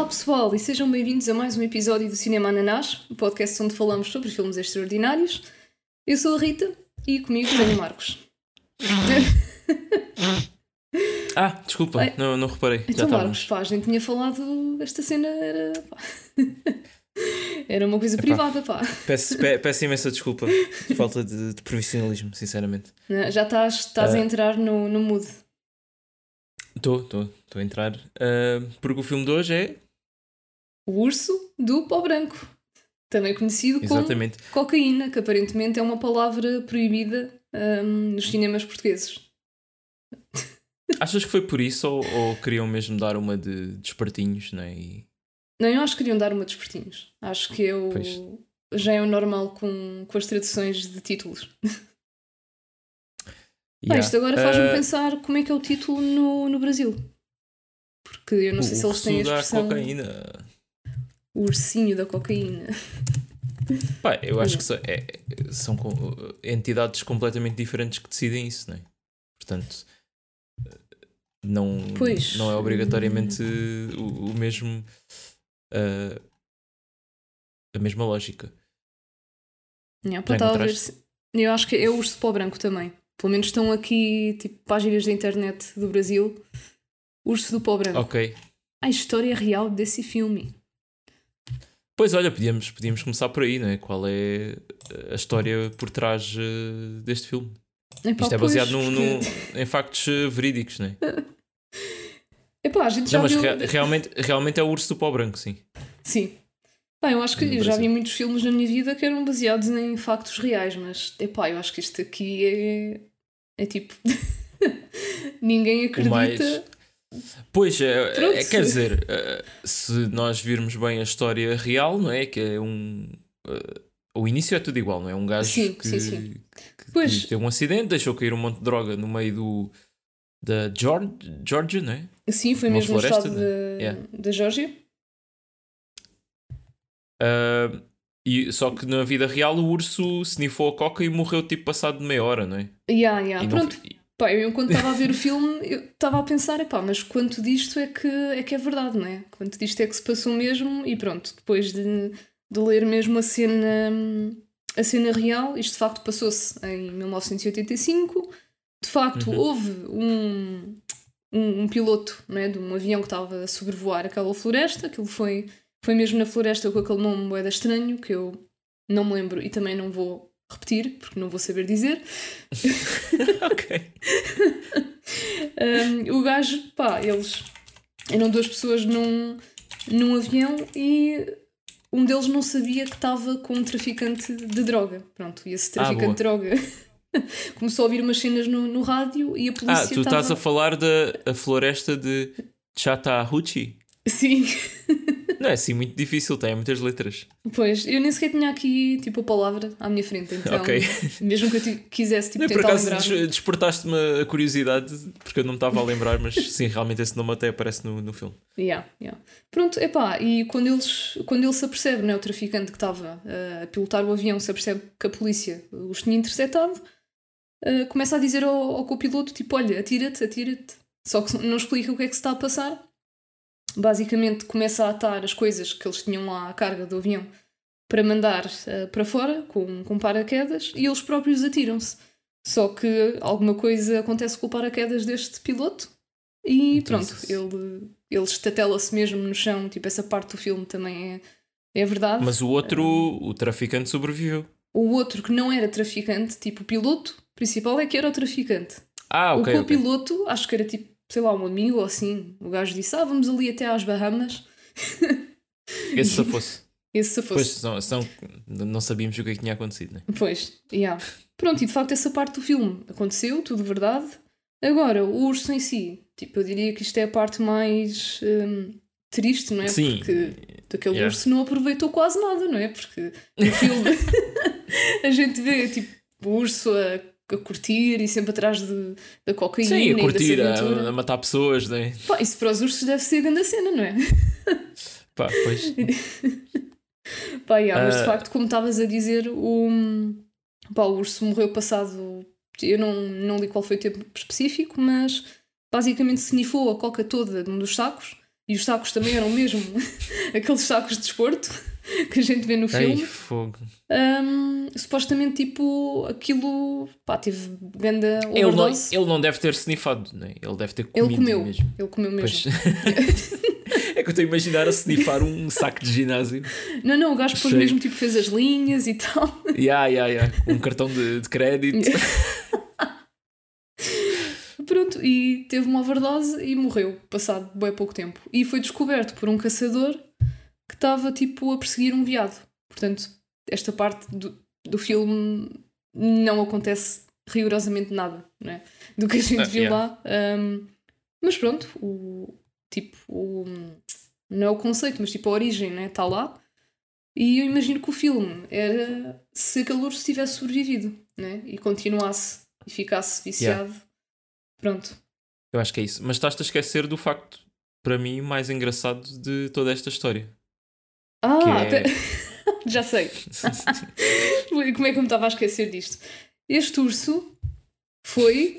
Olá pessoal e sejam bem-vindos a mais um episódio do Cinema Ananás, o podcast onde falamos sobre filmes extraordinários. Eu sou a Rita e comigo tenho o Marcos. Ah, desculpa, Ai. não, não reparei. Então, Já Marcos, pá, a gente tinha falado, esta cena era. era uma coisa Epá. privada, pá. Peço, pe- peço imensa desculpa. Falta de, de profissionalismo, sinceramente. Já estás, estás a Ah. entrar no, no mood. Estou, estou, estou a entrar. Ah, porque o filme de hoje é. O urso do pó branco. Também conhecido como Exatamente. cocaína, que aparentemente é uma palavra proibida hum, nos cinemas portugueses. Achas que foi por isso ou, ou queriam mesmo dar uma de despertinhos, não é? E- Não, eu acho que queriam dar uma de despertinhos. Acho que eu Pois. já é o normal com, com as traduções de títulos. Yeah. isto agora faz-me Ah, pensar como é que é o título no, no Brasil. Porque eu não sei se o eles têm a expressão cocaína. O ursinho da cocaína. Pá, eu acho que são, é- são entidades completamente diferentes que decidem isso, não é? Portanto, não, Pois. não é obrigatoriamente o, o mesmo. ah, a mesma lógica. Yeah, pá, se- Eu acho que é o urso pó branco também. Pelo menos estão aqui tipo, páginas da internet do Brasil. Urso do pó branco. Ok. A história real desse filme. Pois olha, podíamos, podíamos começar por aí, não é? Qual é a história por trás eh, deste filme? Epá, Isto é pois, baseado num, porque- num- em factos eh, verídicos, não é? Epá, a gente já Não, mas viu... rea- realmente, realmente é o urso do pó branco, sim. Sim. Bem, eu acho que No eu já vi muitos filmes na minha vida que eram baseados em factos reais, mas epá, eu acho que isto aqui é. É tipo. Ninguém acredita. Pois, é, Pronto. é- quer dizer, eh, se nós virmos bem a história real, não é? Que é um. eh, o início é tudo igual, não é? Um gajo Sim, que, sim, sim. que- que teve um acidente, deixou cair um monte de droga no meio do. da Georgia, Georgia não é? Sim, foi Uma mesmo floresta, estado né? da, Yeah. Geórgia. Ah, e, só que na vida real o urso snifou a coca e morreu tipo passado de meia hora, não é? Yeah, yeah. E não Pronto, foi- pá, eu enquanto estava a ver o filme, eu estava a pensar, epá, mas quanto disto é que é, que é verdade, não é? Quanto disto é que se passou mesmo e pronto, depois de, de ler mesmo a cena, a cena real, isto de facto passou-se em 1985. De facto, Uhum. houve um, um, um piloto não é, de um avião que estava a sobrevoar aquela floresta, aquilo foi, foi mesmo na floresta com aquele nome moeda estranho que eu não me lembro e também não vou repetir, porque não vou saber dizer. ok. Um, o gajo, pá, eles eram duas pessoas num, num avião e um deles não sabia que estava com um traficante de droga. Pronto, e esse Ah, traficante boa. de droga começou a ouvir umas cenas no, no rádio e a polícia Ah, tu estás a falar da a floresta de Chattahoochee? Sim, Não é assim muito difícil, tem muitas letras. pois, eu nem sequer tinha aqui, tipo, a palavra à minha frente, então, Ok. mesmo que eu quisesse, tipo, Não, por tentar acaso lembrar... des- despertaste-me a curiosidade, porque eu não me estava a lembrar, mas sim, realmente esse nome até aparece no, no filme. Yeah, yeah. Pronto, epá, e quando, eles, quando ele se apercebe, né, o traficante que estava uh, a pilotar o avião, se apercebe que a polícia os tinha interceptado, uh, começa a dizer ao, ao copiloto, tipo, olha, atira-te, atira-te. Só que não explica o que é que se está a passar. Basicamente começa a atar as coisas que eles tinham lá à carga do avião para mandar uh, para fora, com, com paraquedas, e eles próprios atiram-se. Só que alguma coisa acontece com o paraquedas deste piloto e Então, pronto, se- ele, ele estatela-se mesmo no chão. Tipo, essa parte do filme também é, é verdade. Mas o outro, o traficante, sobreviveu. O outro que não era traficante, tipo o piloto principal, é que era o traficante. Ah, ok. o copiloto, acho que era tipo, sei lá, um amigo ou assim. O gajo disse: Ah, vamos ali até às Bahamas. Esse se fosse. Esse se Pois, fosse. senão, senão não sabíamos o que é que tinha acontecido, né? Pois, yeah. Pronto, e de facto essa parte do filme aconteceu, tudo verdade. Agora, o urso em si, tipo, eu diria que isto é a parte mais hum, triste, não é? Sim. Porque aquele Yeah. urso não aproveitou quase nada, não é? Porque no filme a gente vê, tipo, o urso a, a curtir e sempre atrás de, da cocaína Sim, a curtir, a, a matar pessoas, né? Pá, isso para os ursos deve ser grande a cena, não é? Pá, pois. Pá, yeah, mas de Ah. facto, como estavas a dizer, o, pá, o urso morreu passado. Eu não, não li qual foi o tempo específico, mas basicamente snifou a coca toda num dos sacos E os sacos também eram mesmo aqueles sacos de desporto que a gente vê no Ai, filme. fogo. Um, supostamente, tipo, aquilo pá, teve grande Ele não, overdose. ele não deve ter snifado, né? ele deve ter Ele comido comeu, mesmo. ele comeu mesmo. Pois. é que eu estou a imaginar a snifar um saco de ginásio. Não, não, o gajo depois mesmo tipo, fez as linhas e tal. Ya, ya, ya. Um cartão de, de crédito. Pronto, e teve uma overdose e morreu, passado bem pouco tempo. E foi descoberto por um caçador estava tipo a perseguir um veado. Portanto, esta parte do, do filme não acontece rigorosamente nada, não é? Do que a gente Ah, viu yeah. lá. Um, mas pronto, o tipo, o, não é o conceito, mas tipo a origem, né? Está lá. E eu imagino que o filme era se aquele urso tivesse sobrevivido, né? E continuasse e ficasse viciado. Pronto. Eu acho que é isso. Mas estás-te a esquecer do facto, para mim, mais engraçado de toda esta história. Ah, é- já sei. Como é que eu me estava a esquecer disto? Este urso foi.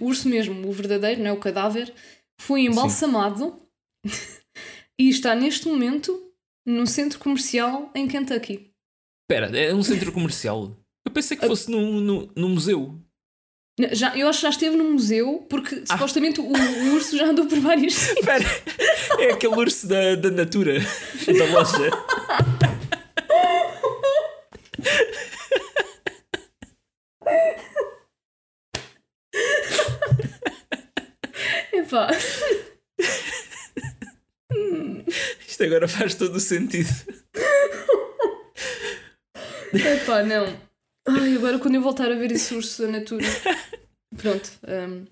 o urso mesmo, o verdadeiro, não é? O cadáver, foi embalsamado e está neste momento num centro comercial em Kentucky. Espera, é um centro comercial. Eu pensei que fosse num, num, num museu. Já, eu acho que já esteve num museu, porque Ah. supostamente o, o urso já andou por vários. Espera, é aquele urso da, da Natura, da loja. Epá. Isto agora faz todo o sentido. Epá, não. Ai, agora quando eu voltar a ver esse urso da Natura. Pronto. hum,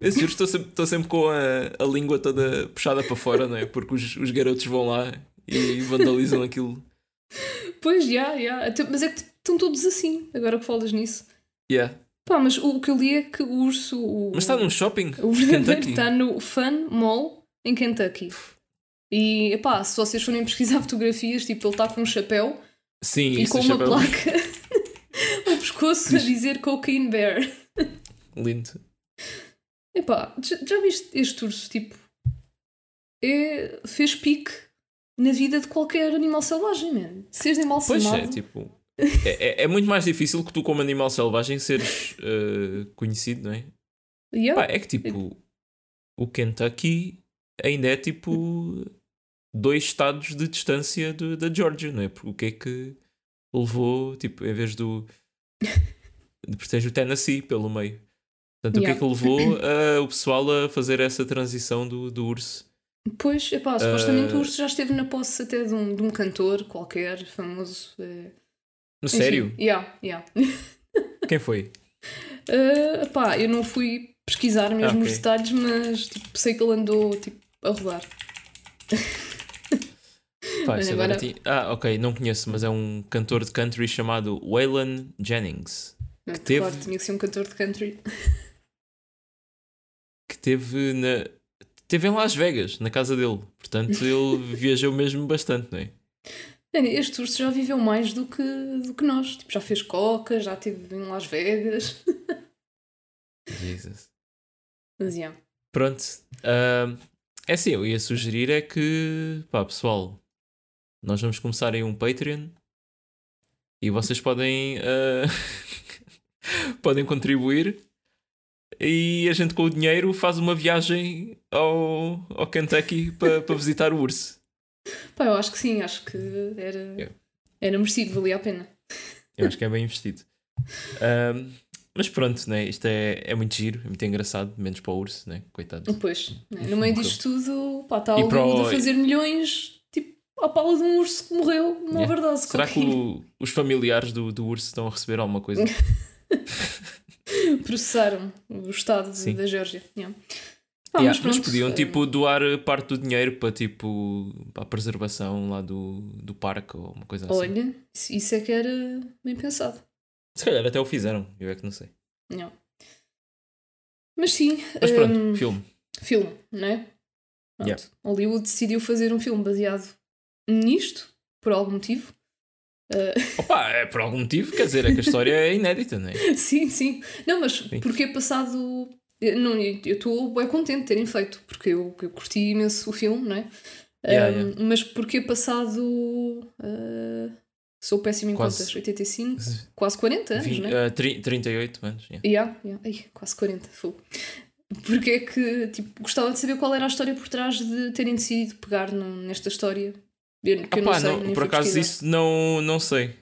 Esse urso estou sempre, estou sempre com a, a língua toda puxada para fora, não é? Porque os, os garotos vão lá e vandalizam aquilo. pois, já, já. Até- Mas é que estão todos assim, agora que falas nisso. Yeah. Pá, mas o, o que eu li é que o urso. O, Mas está num shopping. O verdadeiro está no Fun Mall em Kentucky. E, epá, se vocês forem pesquisar fotografias, tipo, ele está com um chapéu Sim, e com uma chapéu. placa pescoço a dizer Cocaine Bear. Lindo. Epá, já, já viste este urso? Tipo, é, fez pique na vida de qualquer animal selvagem, man. Seres Pois embalsamado. é, tipo. É, é- é muito mais difícil que tu, como animal selvagem, seres eh, conhecido, não é? Yeah. Pá, é que tipo, o Kentucky ainda é tipo dois estados de distância do- da Georgia, não é? Porque o que é que levou, tipo, em vez do. Depois tens o Tennessee pelo meio. Portanto, o que é Yeah. que levou ah, o pessoal a fazer essa transição do, do urso? Pois, epá, supostamente Ah. o urso já esteve na posse até de um, de um cantor qualquer, famoso. eh, No enfim. sério? Yeah, yeah. Quem foi? Uh, pá, eu não fui pesquisar mesmo Ah, os ok. detalhes, mas tipo, sei que ele andou tipo, a rodar. Pá, agora agora- tinha- Ah, ok, não conheço, mas é um cantor de country chamado Waylon Jennings. Não, teve- Claro, tinha que ser um cantor de country. que teve na teve em Las Vegas, na casa dele. Portanto, ele viajou mesmo bastante, não é? Este urso já viveu mais do que, do que nós. Tipo, já fez coca, já esteve em Las Vegas. Jesus. Mas, yeah. Pronto. ahm, é assim, eu ia sugerir é que, pá, pessoal, nós vamos começar em um Patreon e vocês podem ah, podem contribuir e a gente com o dinheiro faz uma viagem ao, ao Kentucky para para visitar o urso. Pá, eu acho que sim, acho que era, Yeah. era merecido, valia a pena. Eu acho que é bem investido. Ahm, mas pronto, né? isto é, é muito giro, é muito engraçado, menos para o urso, né? coitado. Pois, né, no meio disto tudo, pá, está o o- fazer milhões, à pala de um urso que morreu numa Yeah. overdose. Será que o- os familiares do, do urso estão a receber alguma coisa? processaram o Estado Sim. da Geórgia. Yeah. Ah, Yeah, mas mas, podiam eh, tipo doar parte do dinheiro para tipo para a preservação lá do, do parque ou uma coisa assim. Olha, isso- é que era bem pensado. Se calhar até o fizeram, eu é que não sei. Não. Mas sim, Mas pronto, hum, filme. filme, não é? Pronto. Yeah. Hollywood decidiu fazer um filme baseado nisto, por algum motivo. Opa, é por algum motivo, quer dizer, é que a história é inédita, não é? sim, sim. Não, mas Sim. porque passado Eu não, eu estou bem contente de terem feito, porque eu, eu curti imenso o filme, não é? Yeah, Um, yeah. Mas porque passado. uh, sou péssimo em Quase- contas, 85, quase 40 anos, Vin- não é? ah, tri- 38 anos. yeah. Yeah, yeah. Ai, quase 40, fogo. Porque é que, tipo, gostava de saber qual era a história por trás de terem decidido pegar no- nesta história. Eu, que eu não Epá, sei, não- por acaso pesquisar. isso não, não sei.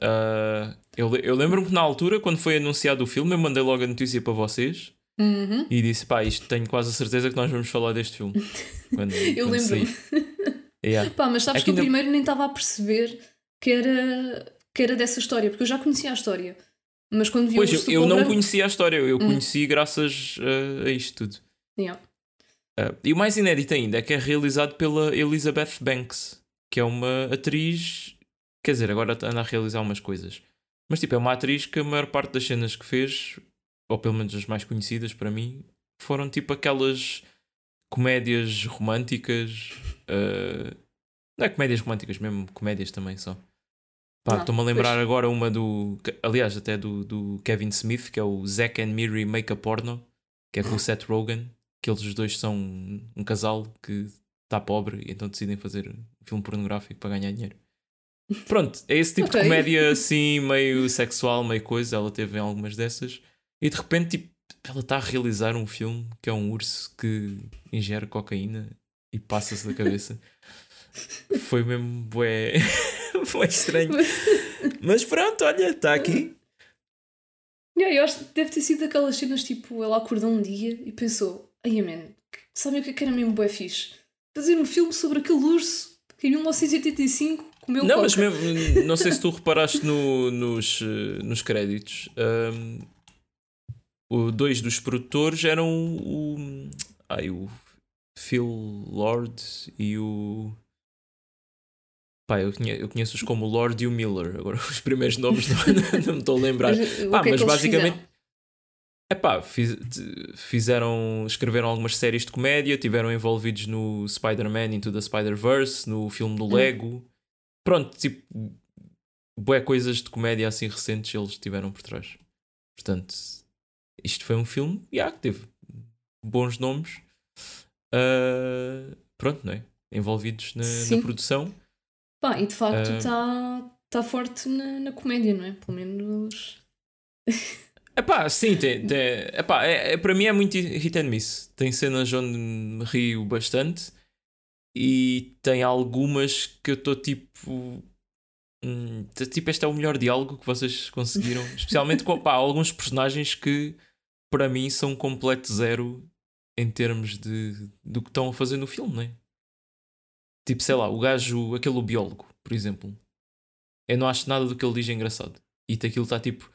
Ah, eu eu lembro-me que na altura, quando foi anunciado o filme, eu mandei logo a notícia para vocês Uhum. e disse: pá, isto tenho quase a certeza que nós vamos falar deste filme. Quando, Eu lembro-me. Yeah. Pá, mas sabes É que, que eu primeiro nem estava a perceber que era, que era dessa história, porque eu já conhecia a história. Mas quando vi Pois, o eu, eu não conhecia a história, eu Hum. conheci graças ah, a isto tudo. Yeah. Ah, e o mais inédito ainda é que é realizado pela Elizabeth Banks, que é uma atriz. Quer dizer, agora anda a realizar umas coisas. Mas tipo, é uma atriz que a maior parte das cenas que fez, ou pelo menos as mais conhecidas para mim, foram tipo aquelas comédias românticas. ah, não é comédias românticas, mesmo comédias também só. Ah, estou-me a lembrar pois. agora uma do. Aliás, até do, do Kevin Smith, que é o Zack and Miri Make a Porno, que é com o Seth Rogen, que eles os dois são um casal que está pobre e então decidem fazer um filme pornográfico para ganhar dinheiro. Pronto, é esse tipo Ok. de comédia assim, meio sexual, meio coisa. Ela teve em algumas dessas, e de repente, tipo, ela está a realizar um filme que é um urso que ingere cocaína e passa-se da cabeça. Foi mesmo bué, bué estranho. Mas pronto, olha, está aqui. Yeah, eu acho que deve ter sido daquelas cenas tipo, ela acordou um dia e pensou: ai, man, sabem o que é que era mesmo bué fixe? Fazer um filme sobre aquele urso que em 1985 comeu Não, coca. mas mesmo, não sei se tu reparaste no- nos, eh, nos créditos. o, dois dos produtores eram o, ai, o Phil Lord e o. Pá, eu, conhe- eu conheço-os como o Lord e o Miller. Agora, os primeiros nomes não, não me estou a lembrar. Mas, o Pá, é mas eles basicamente- fizeram? É pá, fiz- fizeram, escreveram algumas séries de comédia, tiveram envolvidos no Spider-Man Into the Spider-Verse, no filme do Hum. Lego. Pronto, tipo, bué coisas de comédia assim recentes eles tiveram por trás. Portanto, isto foi um filme, yeah, que teve bons nomes. Ah, pronto, não é? Envolvidos na, na produção. Pá, e de facto Ah. está tá forte na, na comédia, não é? Pelo menos. Epá, sim, tem, tem, epá, é, é- para mim é muito hit and miss. Tem cenas onde me rio bastante e tem algumas que eu estou tipo. hum, tipo, este é o melhor diálogo que vocês conseguiram. Especialmente com pá, alguns personagens que para mim são completo zero em termos de do que estão a fazer no filme, não é? Tipo, sei lá, o gajo, aquele biólogo, por exemplo. Eu não acho nada do que ele diz engraçado. E aquilo está tipo.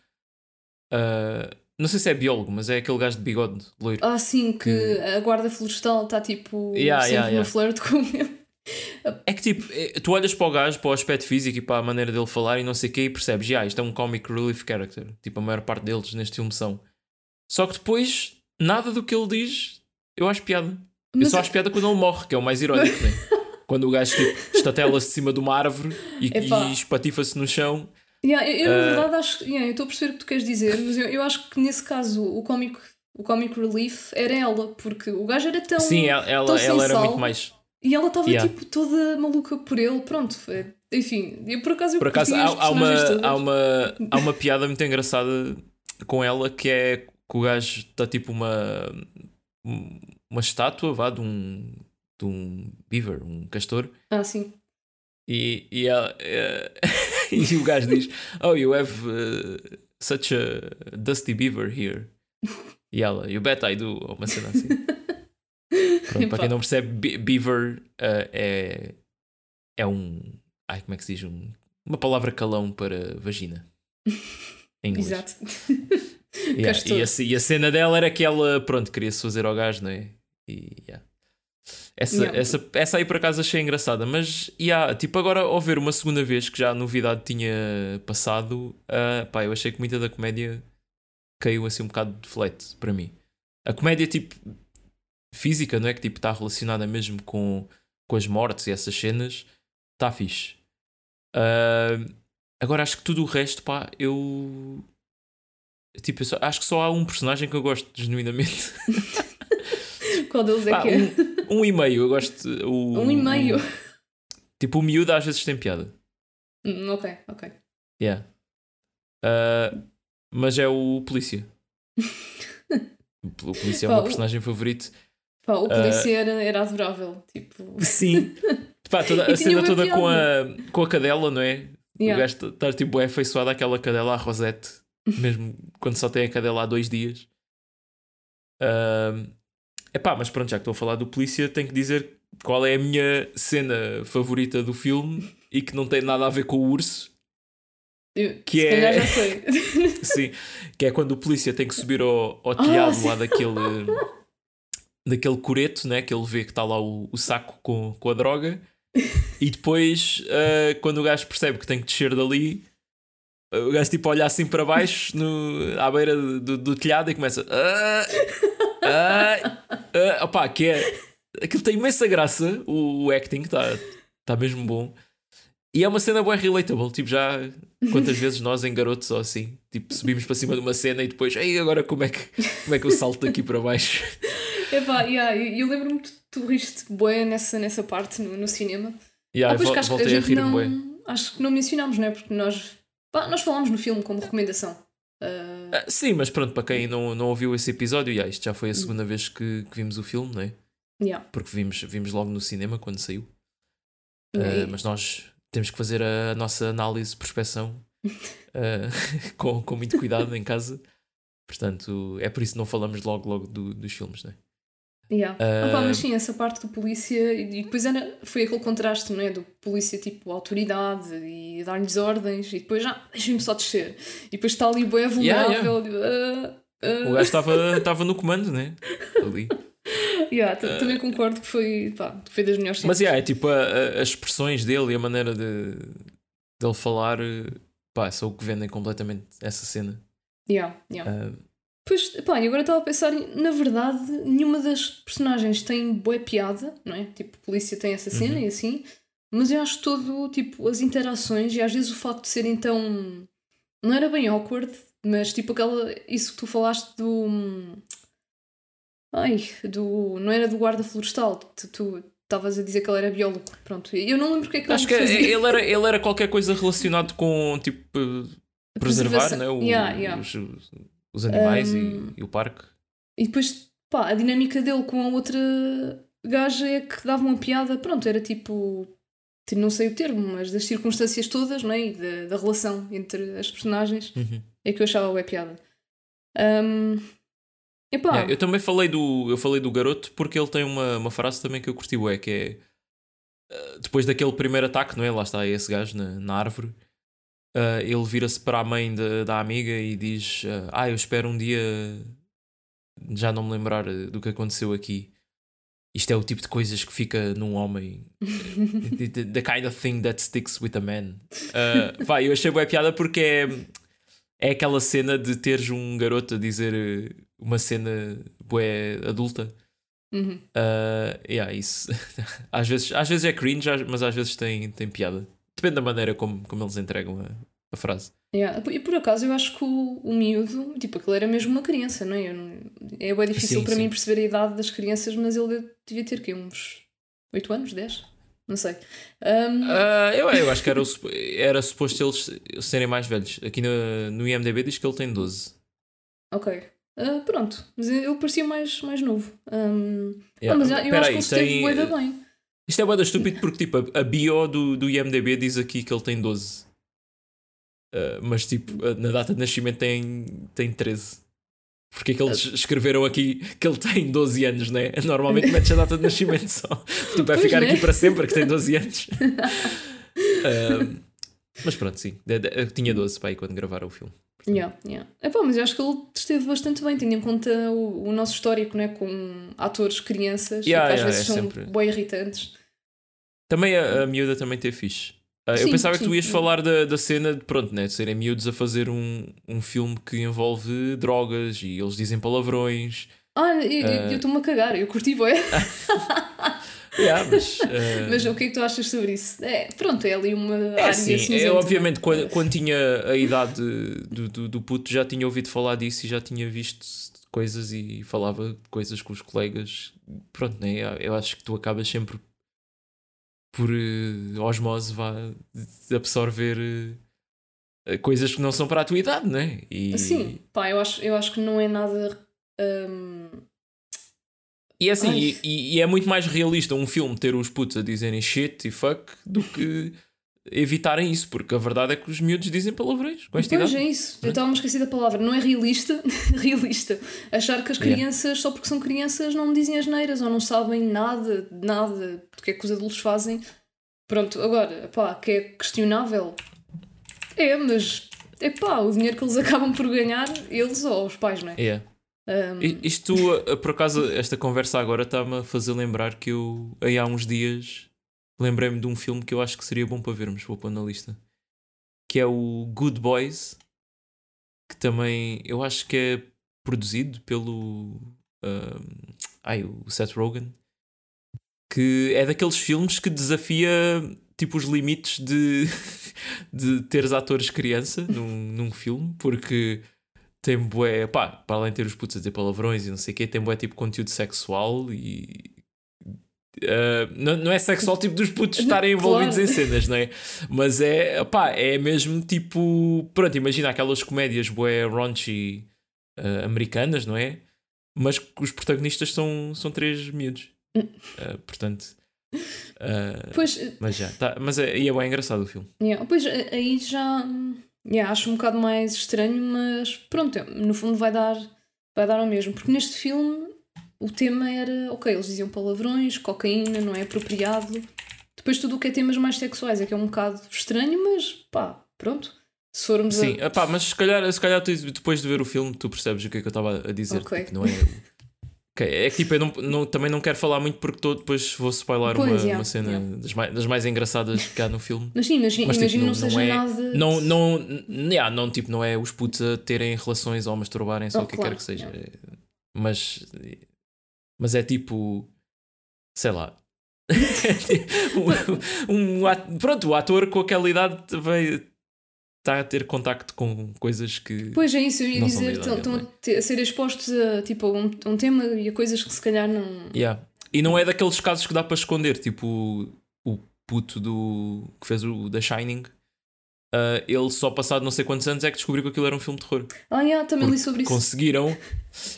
Ah, não sei se é biólogo, mas é aquele gajo de bigode loiro. Ah, sim, que, Que- a guarda florestal está tipo Yeah, sempre yeah, no yeah. flirt com ele. É que tipo, é- tu olhas para o gajo, para o aspecto físico e para a maneira dele falar e não sei o que e percebes, já, isto é um comic relief character. Tipo, a maior parte deles neste filme são. Só que depois, nada do que ele diz, eu acho piada. eu Mas só acho piada quando ele morre, que é o mais irónico, né? Quando o gajo tipo, estatela-se de cima de uma árvore e, e espatifa-se no chão. Yeah, eu, eu, na Ah. verdade acho yeah, eu estou a perceber o que tu queres dizer, mas eu, eu acho que nesse caso o comic, o comic relief era ela, porque o gajo era tão. Sim, ela, tão ela era muito mais. E ela estava Yeah. tipo toda maluca por ele, pronto. Enfim, eu por acaso eu Por acaso há, há uma, todas. há, uma, há uma piada muito engraçada com ela que é que o gajo está tipo uma uma estátua vá, de um de um beaver, um castor Ah, sim. E, e, ela- eh, e o gajo diz Oh, you have uh, such a dusty beaver here e ela, you bet I do ou uma cena assim Pronto, para quem não percebe, be- beaver eh, é, é um. Ai, como é que se diz? Um- uma palavra calão para vagina. Em inglês. Exato. Yeah. E, a, e a cena dela era que ela, pronto, queria-se fazer ao gás, não é? E, yeah. Essa, Yeah. essa, essa aí por acaso achei engraçada, mas yeah, tipo agora ao ver uma segunda vez que já a novidade tinha passado, ah, pá, eu achei que muita da comédia caiu assim um bocado de flat para mim. A comédia tipo física, não é? Que tipo está relacionada mesmo com, com as mortes e essas cenas, está fixe. Ah, agora acho que tudo o resto, pá, eu Tipo, eu só- acho que só há um personagem que eu gosto genuinamente. Qual deles é que é? um, um e meio, eu gosto. O, Um e meio. o- tipo, o miúdo às vezes tem piada. Hum, ok, ok. Yeah. Ah, mas é o polícia. O pol- o polícia é o meu personagem favorito. Pá, o Ah. polícia era, era adorável. Tipo, Sim. Pá, toda, a cena toda com a, com a cadela, não é? yeah. O gajo está tipo é afeiçoado àquela cadela à Rosette, mesmo quando só tem a cadela há dois dias. É epá, mas pronto, já que estou a falar do polícia, tenho que dizer qual é a minha cena favorita do filme e que não tem nada a ver com o urso. Eu- que se é- calhar já sei. Sim, que é quando o polícia tem que subir ao, ao telhado Ah, sim. lá daquele, daquele coreto, né? Que ele vê que está lá o, o saco com, com a droga. E depois, ah, quando o gajo percebe que tem que descer dali, o gajo tipo olha assim para baixo no, à beira do, do- do telhado e começa. Ah, ah, ah, opá, que é. Aquilo tem imensa graça, o, o acting está tá mesmo bom. E é uma cena bem relatable, tipo, já quantas vezes nós em garotos ou assim, tipo, subimos para cima de uma cena e depois, ei, agora como é que, como é que eu salto daqui para baixo? Epá, yeah, eu, eu lembro-me que tu riste bué nessa, nessa parte no, no cinema. Aí ah, pois vol- que acho que a rir-me acho que não mencionámos, não é? Porque nós, pá, nós falámos no filme como recomendação. Ah, Ah, sim, mas pronto, para quem não, não ouviu esse episódio, já, isto já foi a segunda vez que, que vimos o filme, não é? yeah. Porque vimos, vimos logo no cinema quando saiu. E- mas nós temos que fazer a nossa análise, prospeção ah, com, com muito cuidado em casa. Portanto, é por isso que não falamos logo, logo do- dos filmes, não é? Yeah. Ah, Opa, mas sim, essa parte do polícia, e depois era, foi aquele contraste, não é? Do polícia tipo autoridade e dar-lhes ordens, e depois, ah, deixa-me só descer. E depois está ali bem Yeah, vulnerável. tipo, ah, ah. O gajo estava estava no comando, né? Ali. Yeah, também concordo que foi, pá, foi das melhores Mas yeah, é tipo a- a- as expressões dele e a maneira de dele falar, pá, são o que vendem completamente essa cena. Yeah, yeah. Ah, Pois, pá, e agora estava a pensar, na verdade, nenhuma das personagens tem boa piada, não é? Tipo, a polícia tem essa cena Uhum. e assim, mas eu acho todo, tipo, as interações e às vezes o facto de serem tão. Não era bem awkward, mas tipo aquela. Isso que tu falaste do. Ai, do. Não era do guarda florestal, tu- estavas a dizer que ele era biólogo, pronto. Eu não lembro o que é que acho que ele fazia. ele era, ele era qualquer coisa relacionado com tipo preservar né? o- Yeah, yeah. Os, os animais Um, e, e o parque. E depois, pá, a dinâmica dele com a outra gaja é que dava uma piada, pronto, era tipo, não sei o termo, mas das circunstâncias todas, não é? E da, da relação entre as personagens, Uhum. é que eu achava bué piada. Um, epá, eu também falei do, eu falei do garoto porque ele tem uma, uma frase também que eu curti, é que é eh, depois daquele primeiro ataque, não é? Lá está esse gajo na, na árvore. Eh, ele vira-se para a mãe da, da amiga e diz: eh, Ah, eu espero um dia já não me lembrar eh, do que aconteceu aqui. Isto é o tipo de coisas que fica num homem. the, the- the kind of thing that sticks with a man. Uh, pá, eu achei boa piada porque é, é aquela cena de teres um garoto a dizer uma cena bué adulta. uhum. Uh, yeah, isso. às, vezes, às vezes é cringe, mas às vezes tem, tem piada. Depende da maneira como, como eles entregam a, a frase. Yeah. E por acaso eu acho que o, o miúdo, tipo, aquilo era mesmo uma criança, não é? Não- é bem difícil Sim, para sim. mim perceber a idade das crianças, mas ele devia ter quê? Uns 8 anos? 10? Não sei. Um, Uh, eu, eu acho que era, o era suposto eles serem mais velhos. Aqui no, no IMDB diz que ele tem 12. Ok. Ah, pronto. Mas ele parecia mais, mais novo. Um, Yeah. ah, mas eu acho aí, que ele esteve tem- bem. Isto é bué da estúpido porque tipo, a, a bio do, do IMDB diz aqui que ele tem 12. Uh, mas tipo, na data de nascimento tem, tem 13. Porque é que eles escreveram aqui que ele tem 12 anos, né? Normalmente metes a data de nascimento só. Tipo, vai Pois, ficar né? aqui para sempre que tem 12 anos. Uh, mas pronto, sim. Eu tinha 12 para aí quando gravaram o filme. Yeah, yeah. Epá, mas eu acho que ele esteve bastante bem, tendo em conta o, o nosso histórico né, com atores crianças, Yeah, que às yeah, vezes é são sempre- bem irritantes. Também a, a miúda também teve fixe. Uh, eu Sim, pensava que tu sim, ias sim. falar da, da cena de, pronto, né, de serem miúdos a fazer um, um filme que envolve drogas e eles dizem palavrões. Ah, eu estou-me a cagar, eu curti bem. yeah, mas, uh... mas o que é que tu achas sobre isso? É, pronto, é ali uma é, área sim, é, obviamente, quando, quando tinha a idade do, do, do puto, já tinha ouvido falar disso e já tinha visto coisas e falava coisas com os colegas. Pronto, né? eu acho que tu acabas sempre por uh, osmose vá, absorver uh, coisas que não são para a tua idade, não é? E... Sim, pá, eu acho, eu acho que não é nada. Um... E é assim, e, e, é muito mais realista um filme ter os putos a dizerem shit e fuck do que evitarem isso, porque a verdade é que os miúdos dizem palavrões com esta pois idade. é isso, eu estava-me esquecida da palavra. Não é realista, realista achar que as crianças, yeah. só porque são crianças, não dizem as neiras ou não sabem nada, nada do que é que os adultos fazem. Pronto, agora, pá, que é questionável. É, mas é pá, o dinheiro que eles acabam por ganhar, eles ou os pais, não é? Yeah. Um... Isto, por acaso, esta conversa agora está-me a fazer lembrar que eu, aí há uns dias, lembrei-me de um filme que eu acho que seria bom para vermos, vou pôr na lista, que é o Good Boys, que também eu acho que é produzido pelo um, ai, o Seth Rogen, que é daqueles filmes que desafia tipo os limites de, de teres atores criança num, num filme, porque tem bué, pá, para além de ter os putos a dizer palavrões e não sei o quê, tem bué tipo conteúdo sexual e Uh, não, não é sexual tipo dos putos estarem envolvidos claro. em cenas, não é? Mas é, pá, é mesmo tipo. Pronto, imagina aquelas comédias bué raunchy uh, americanas, não é? Mas os protagonistas são, são três miúdos. Uh, portanto. pois, mas já, tá, mas é, é bem engraçado o filme. Yeah, pois aí já yeah, acho um bocado mais estranho, mas pronto, no fundo vai dar, vai dar ao mesmo, porque neste filme o tema era, ok, eles diziam palavrões, cocaína, não é apropriado. Depois tudo o que é temas mais sexuais é que é um bocado estranho, mas pá, pronto. Se formos Sim, a... Epá, mas se calhar, se calhar tu, depois de ver o filme tu percebes o que é que eu estava a dizer. Okay. Tipo, não é. okay. É que tipo, eu não, não, também não quero falar muito porque tô, depois vou spoiler pois, uma, yeah, uma cena yeah. das, mais, das mais engraçadas que há no filme. Mas sim, imagina, mas, tipo, não, não, seja é, nada. Não, não, yeah, não, tipo, não é os putos a terem relações ou masturbarem-se oh, ou o que claro, quer que seja. Mas mas é tipo, sei lá. um, um, pronto, o ator com aquela idade veio, está a ter contacto com coisas que. Pois é, isso eu ia dizer, estão, estão a, a, ser expostos a, tipo, um, um, tema e a coisas que se calhar não. Yeah. E não é daqueles casos que dá para esconder, tipo o, o puto do que fez o The Shining Uh, ele só passado não sei quantos anos é que descobriu que aquilo era um filme de terror. Ah, yeah, também li sobre isso. Conseguiram,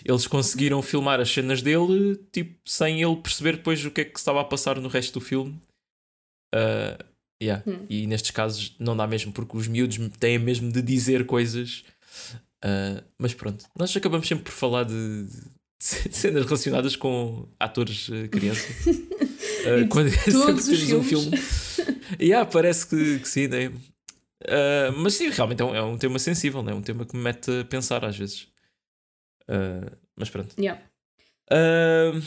eles conseguiram filmar as cenas dele tipo, sem ele perceber depois o que é que estava a passar no resto do filme. Uh, yeah. Hum. E nestes casos não dá mesmo, porque os miúdos têm mesmo de dizer coisas. Uh, mas pronto, nós acabamos sempre por falar de, de cenas relacionadas com atores criança. Uh, quando sempre temos um filme. yeah, parece que, que sim, né? Uh, mas sim, realmente é um, é um, tema sensível, é um tema que me mete a pensar às vezes. Uh, mas pronto. Yeah. Uh,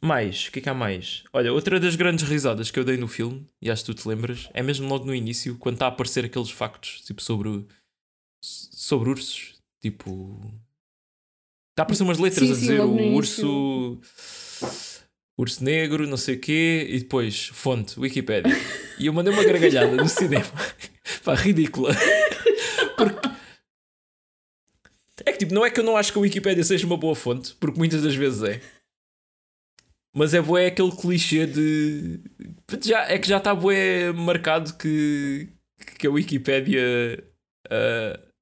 mais, o que é que há mais? Olha, outra das grandes risadas que eu dei no filme, e acho que tu te lembras, é mesmo logo no início, quando está a aparecer aqueles factos tipo sobre, sobre ursos. Tipo. Está a aparecer umas letras sim, a dizer sim, o urso. Urso negro, não sei o quê, e depois, fonte, Wikipedia. E eu mandei uma gargalhada no cinema. Pá, ridícula. Porque. É que tipo, não é que eu não acho que a Wikipedia seja uma boa fonte, porque muitas das vezes é. Mas é bué aquele clichê de. Já, é que já está bué marcado que, que a Wikipedia. Uh,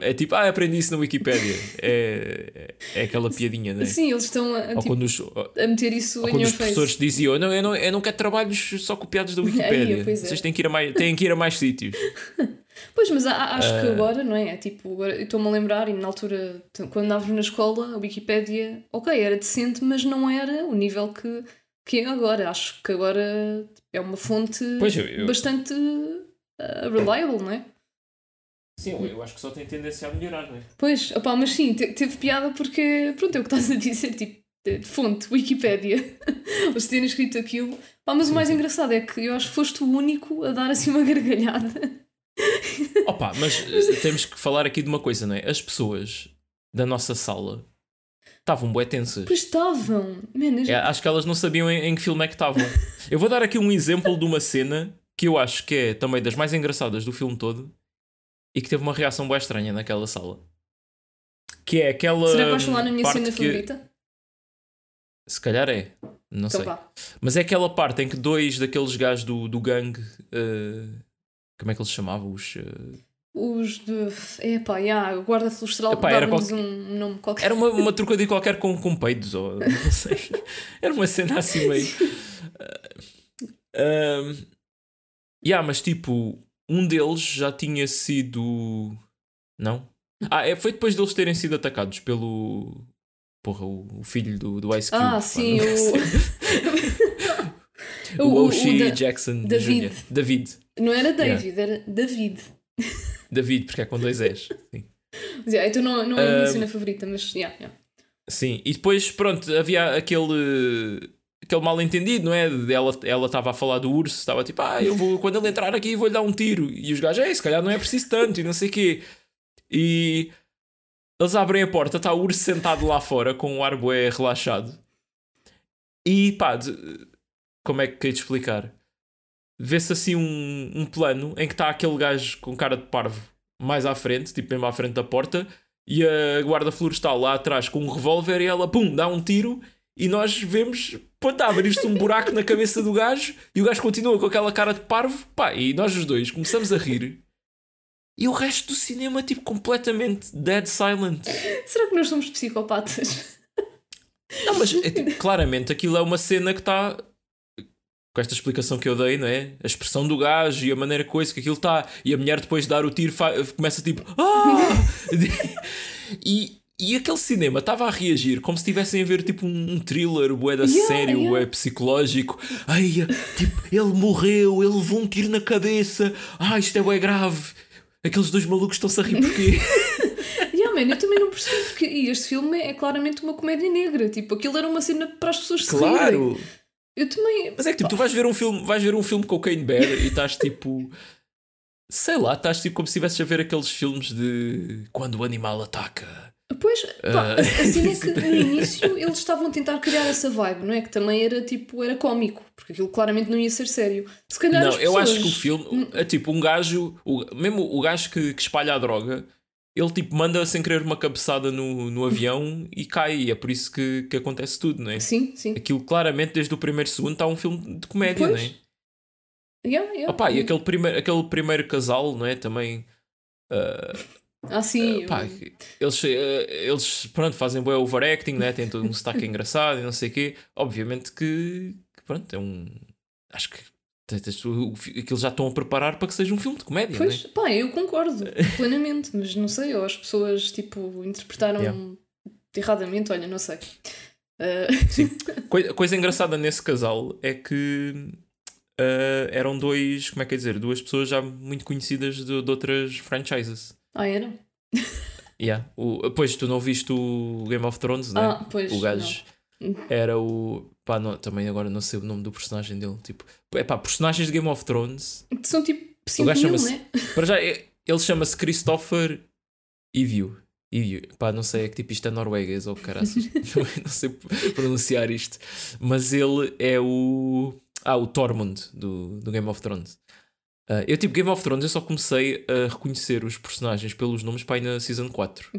é tipo, ah, aprendi isso na Wikipedia. É, é, é aquela piadinha, né? Sim, eles estão a, tipo, os, a meter isso em quando os professores face. diziam, não eu, não, eu não quero trabalhos só copiados da Wikipedia. é. Vocês têm que ir a mais, têm que ir a mais sítios. Pois, mas acho uh... que ah. agora, não é? é tipo, estou-me a lembrar, e na altura, quando andávamos na escola, a Wikipedia, ok, era decente, mas não era o nível que, que é agora. Acho que agora é uma fonte pois, eu, eu... bastante uh, reliable, não é? Sim, eu acho que só tem tendência a melhorar, não é? Pois, opá, mas sim, teve piada porque, pronto, é o que estás a dizer, tipo, fonte, Wikipédia, eles terem escrito aquilo. Pá, mas sim, o mais engraçado é que eu acho que foste o único a dar assim uma gargalhada. Opa, mas eh, temos que falar aqui de uma coisa, não é? As pessoas da nossa sala estavam bué tensas. Pois estavam. É, acho que elas não sabiam em, em que filme é que estavam. eu vou dar aqui um exemplo de uma cena que eu acho que é também das mais engraçadas do filme todo e que teve uma reação bué estranha naquela sala. Que é aquela. Será que vais falar na minha cena que- favorita? Se calhar é. Não Então sei. vá. Mas é aquela parte em que dois daqueles gajos do, do gangue. eh, como é que eles chamavam? Os, eh, Os de. Epá, yeah, guarda florestal Epá, era qualquer- um nome qualquer. Era uma, uma trocadilho qualquer com, com peidos, ou não sei. Era uma cena assim meio. Uh, um, yeah, mas tipo, um deles já tinha sido. Não? Ah, é, foi depois deles terem sido atacados pelo. Porra, o, o filho do, do Ice Cube. Ah, pá, sim, o. o, Oshie da- Jackson David. Jr. David. Não era David, era David. David, porque é com dois S. Sim. Mas, yeah, então não, não é a minha cena favorita, mas yeah, yeah. Sim, e depois, pronto, havia aquele. Aquele mal entendido, não é? Ela ela estava a falar do urso, estava tipo, ah, eu vou, quando ele entrar aqui, vou-lhe dar um tiro. E os gajos, é, se calhar não é preciso tanto, e não sei o quê. E eles abrem a porta, está o urso sentado lá fora, com um ar bué relaxado. E pá, como é que quero te explicar? Vê-se assim um, um plano em que está aquele gajo com cara de parvo mais à frente, tipo mesmo à frente da porta, e a guarda florestal lá atrás com um revólver e ela, pum, dá um tiro e nós vemos, pô, tá, abrir-se um buraco na cabeça do gajo e o gajo continua com aquela cara de parvo, pá, e nós os dois começamos a rir. E o resto do cinema, tipo, completamente dead silent. Será que nós somos psicopatas? Não, mas é, tipo, claramente aquilo é uma cena que está. Com esta explicação que eu dei, não é? A expressão do gajo e a maneira coisa que aquilo está. E a mulher depois de dar o tiro começa tipo. "Ah!" e, e aquele cinema estava a reagir como se estivessem a ver tipo um, thriller, bué da Yeah, sério, yeah. bué psicológico. Ai, tipo, ele morreu, ele levou um tiro na cabeça. Ah, isto é bué grave. Aqueles dois malucos estão-se a rir porquê? yeah, man, eu também não percebi porque e este filme é claramente uma comédia negra. Tipo, aquilo era uma cena para as pessoas se rirem. claro! Eu também. Mas é que tipo, tu vais ver um filme, vais ver um filme com o Kane Bear e estás tipo. Sei lá, estás tipo como se estivesses a ver aqueles filmes de quando o animal ataca. Pois, pá, cena é que no início eles estavam a tentar criar essa vibe, não é? Que também era tipo, era cómico, porque aquilo claramente não ia ser sério. Se calhar Não, as eu acho que o pessoas- filme é tipo um gajo, o, mesmo o gajo que, que espalha a droga, ele tipo manda sem querer uma cabeçada no, no avião e cai, e é por isso que, que acontece tudo, não é? Sim, sim. Aquilo claramente desde o primeiro segundo está um filme de comédia, Pois. não é? Yeah, yeah. Opa, e aquele primeiro, aquele primeiro casal, não é? Também. ah, Ah, sim. Pá, eu- eles, eh, eles pronto, fazem bem overacting, né? têm todo um sotaque engraçado e não sei o quê. Obviamente que, que, pronto, é um. Acho que aquilo já estão a preparar para que seja um filme de comédia, Pois, né? pá, eu concordo plenamente, mas não sei, ou as pessoas tipo interpretaram Yeah. erradamente, olha, não sei. Ah, Coi- coisa engraçada nesse casal é que eh, eram dois, como é que é dizer, duas pessoas já muito conhecidas de, de outras franchises. Ah, era? Yeah. O, pois tu não viste o Game of Thrones, né? Ah, pois. o gajo não. era o. Pá, não, também agora não sei o nome do personagem dele. Tipo, é pá, personagens de Game of Thrones. São tipo O 5 gajo mil, né? Para já, é- ele chama-se Christopher Ivio. Ivio. Pá, não sei, é que tipo isto é norueguês ou caraças. não sei pronunciar isto. Mas ele é o. Ah, o Tormund do, do Game of Thrones. Ah, eu, tipo, Game of Thrones, eu só comecei a reconhecer os personagens pelos nomes para aí na Season 4.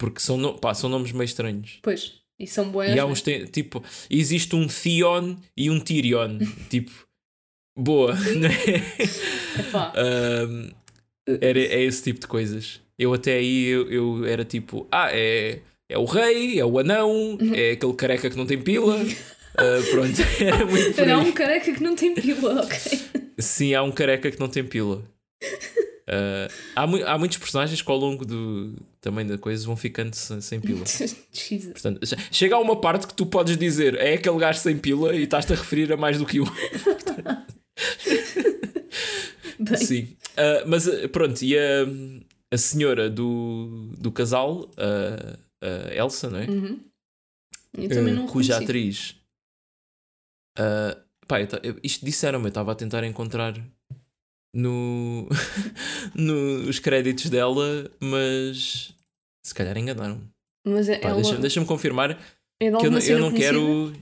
Porque são, no- pá, são nomes meio estranhos. Pois, e são boas. E há uns, tipo, existe um Theon e um Tyrion. tipo, boa, não é? Um, era, é esse tipo de coisas. Eu até aí eu, eu era tipo, ah, é, é o rei, é o anão, é aquele careca que não tem pila. Ah, pronto, era muito Era aí. um careca que não tem pila, ok. Sim, há um careca que não tem pila. Ah, há, mui- há muitos personagens que ao longo do também da coisa vão ficando sem, sem pila. Portanto, chega a uma parte que tu podes dizer é aquele gajo sem pila e estás-te a referir a mais do que um. Sim. Ah, mas ah, pronto, e a, a senhora do, do casal, a, a Elsa, não é? uhum. eu também não cuja atriz. ah, pá, eu isto disseram-me, eu estava a tentar encontrar no, nos créditos dela, mas se calhar enganaram-me. Mas é, Pá, ela deixa- Deixa-me confirmar é que eu, não- eu não quero.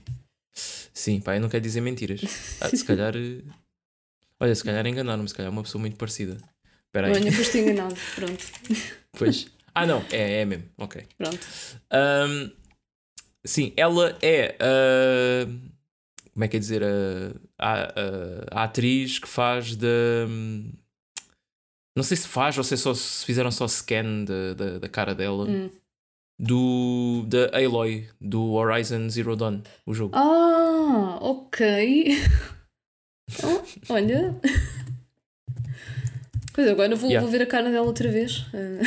Sim, pá, eu não quero dizer mentiras. Ah, se calhar. eh, Olha, se calhar enganaram-me, se calhar é uma pessoa muito parecida. Espera aí. Olha, foste enganado. Pronto. Pois. Ah, não, é, é mesmo. Ok. Pronto. Ahm, sim, ela é. ah, como é que é dizer? a, a- a atriz que faz da. Não sei se faz ou se, é só, se fizeram só scan da, da, da cara dela. Hum. Do. Da Aloy, do Horizon Zero Dawn, o jogo. Ah, ok. Oh, olha. Pois agora vou, Yeah. vou ver a cara dela outra vez. Ah,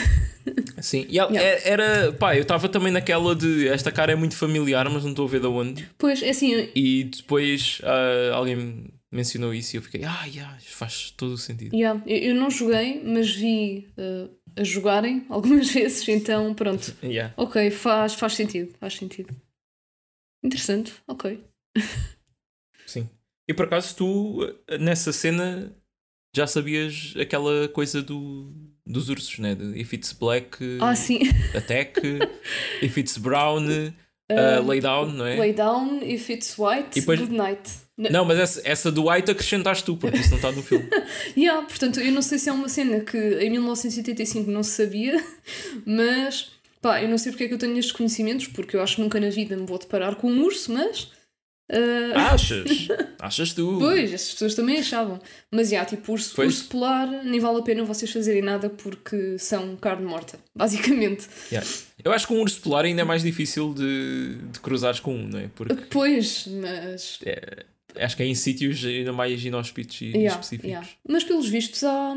Sim, e ela- Yeah. é- era. Pá, eu estava também naquela de. Esta cara é muito familiar, mas não estou a ver de onde. pois, é assim, E depois ah, alguém mencionou isso e eu fiquei, ah, yeah, faz todo o sentido. yeah, eu, eu não joguei, mas vi ah, a jogarem algumas vezes, então pronto. Yeah. Ok, faz, faz sentido, faz sentido. Interessante, ok. Sim. E por acaso tu, nessa cena, já sabias aquela coisa do, dos ursos, né? If it's black, Ah, sim. attack, if it's brown, uh, lay down, não é? Lay down, if it's white, E depois- good night. Não, mas essa, essa do white acrescentaste tu, porque isso não está no filme. Yeah, portanto, eu não sei se é uma cena que em 1985 não se sabia, mas pá, eu não sei porque é que eu tenho estes conhecimentos, porque eu acho que nunca na vida me vou deparar com um urso, mas. Ah, Achas? Achas tu? Pois, essas pessoas também achavam. Mas já, tipo, urso, Pois. urso polar, nem vale a pena vocês fazerem nada porque são carne morta, basicamente. Yeah. Eu acho que um urso polar ainda é mais difícil de, de cruzares com um, não é? Porque Pois, mas. acho que é em sítios ainda mais inóspitos e Yeah, específicos. yeah. Mas pelos vistos há,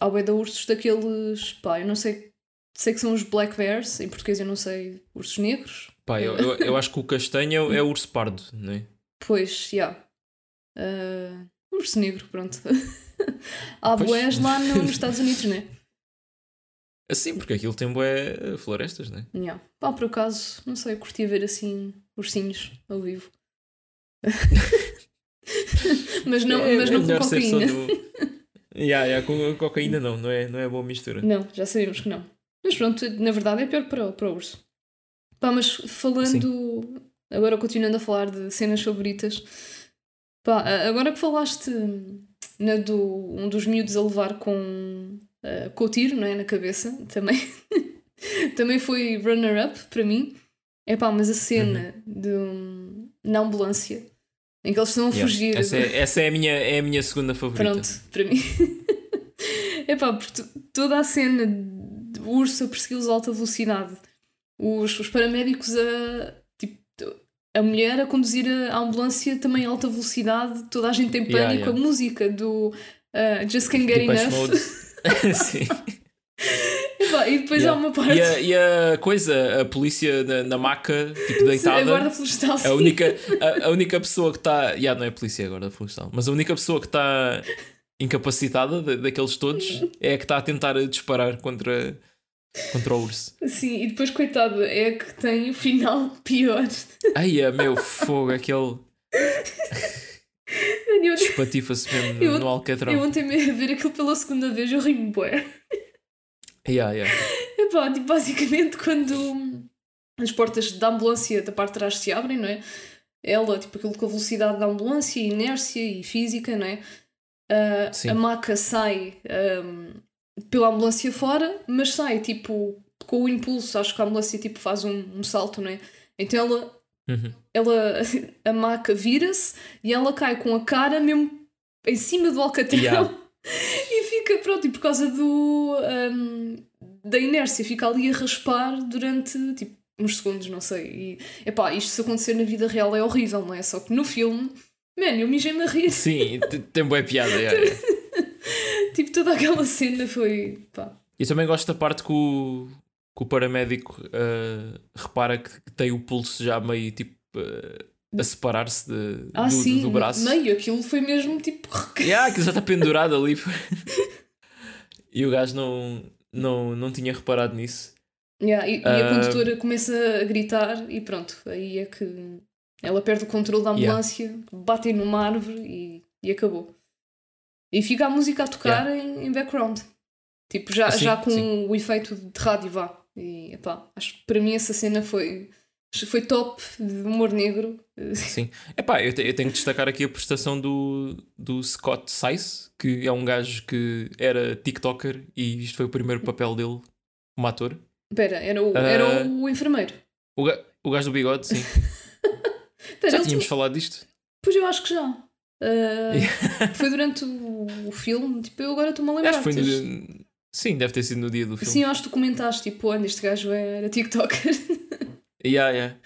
há bué de ursos daqueles. Pá, eu não sei. Sei que são os black bears, em português eu não sei, ursos negros. Pá, eu, eu, eu acho que o castanho é o urso pardo, não é? Pois, já. Ah, urso negro, pronto. há Pois. boés lá no- nos Estados Unidos, né? Assim, porque aquilo tem bué florestas, não é? Yeah. Pá, por acaso, não sei, eu curtia ver assim ursinhos ao vivo. mas não, É- mas é não com ser só cocaína. do- Yeah, yeah, com cocaína não, não é, não é boa mistura. Não, já sabemos que não. Mas pronto, na verdade é pior para, para o urso. Pá, mas falando. Agora continuando a falar de cenas favoritas. Pá, agora que falaste na do, um dos miúdos a levar com, eh, com o tiro não é, na cabeça, também, também foi runner-up para mim. É pá, mas a cena de, um- na ambulância em que eles estão a Yeah. fugir. Essa, é, essa é, a minha, é a minha segunda favorita. Pronto, para mim. é pá, toda a cena de urso a persegui-los a alta velocidade, os, os paramédicos a. Tipo, a mulher a conduzir a, a ambulância também a alta velocidade, toda a gente tem pânico, Yeah, yeah. a música do uh, Just Can't Get Depeche Enough. Sim. E depois Yeah. há uma parte. E a, e a coisa, a polícia na, na maca, tipo a deitada. guarda florestal. sim. A única, a, a única pessoa que está. Yeah, não é polícia agora, florestal. Mas a única pessoa que está incapacitada da- daqueles todos é a que está a tentar disparar contra, urso. Sim, e depois, coitado, é que tem o final pior. Ai, é meu fogo, aquele espatifa-se mesmo no, Eu- no alcatrão. eu ontem a ver aquilo pela segunda vez, eu ri-me bué. Yeah, yeah. Epá, tipo, basicamente quando as portas da ambulância da parte de trás se abrem, não é? Ela, tipo, aquilo com a velocidade da ambulância, inércia e física, não é? Sim. a maca sai ahm, pela ambulância fora, mas sai, tipo, com o impulso, acho que a ambulância, tipo, faz um, um salto, não é? Então ela, Uhum. ela a maca vira-se e ela cai com a cara mesmo em cima do alcatrão Yeah. e fica pronto, e por causa do hum, da inércia, fica ali a raspar durante tipo uns segundos, não sei. E epá, isto se acontecer na vida real é horrível, não é? Só que no filme, man, eu mijei-me a rir. Sim, tem boa piada. yeah. Tipo, toda aquela cena foi. pá. E também gosto da parte que o, que o paramédico ah, repara que tem o pulso já meio tipo ah, a separar-se Ah, do, sim, do, braço. meio, aquilo foi mesmo tipo. Yeah, aquilo já está pendurado ali. e o gajo não, não, não tinha reparado nisso. Yeah, e, e a Ah. condutora começa a gritar e pronto, aí é que ela perde o controle da Yeah. ambulância, bate numa árvore e, e acabou. E fica a música a tocar em, em background. Tipo, já, Sim, já com sim. o efeito de rádio, vá. E epá, acho que para mim essa cena foi, foi top de humor negro. Sim. Epá, eu, te, eu tenho que destacar aqui a prestação do, do Scott Sice, que é um gajo que era TikToker e isto foi o primeiro papel dele como ator. Espera, era, o, era o enfermeiro. O, ga, o gajo do bigode, sim. Pera, já tínhamos falado disto? Pois eu acho que já. Ah, foi durante o, o filme, tipo, eu agora estou-me a lembrar. Acho que foi tens- no, Sim, deve ter sido no dia do filme. Sim, eu acho que tu comentaste, tipo, olha, este gajo era TikToker. Yeah, yeah.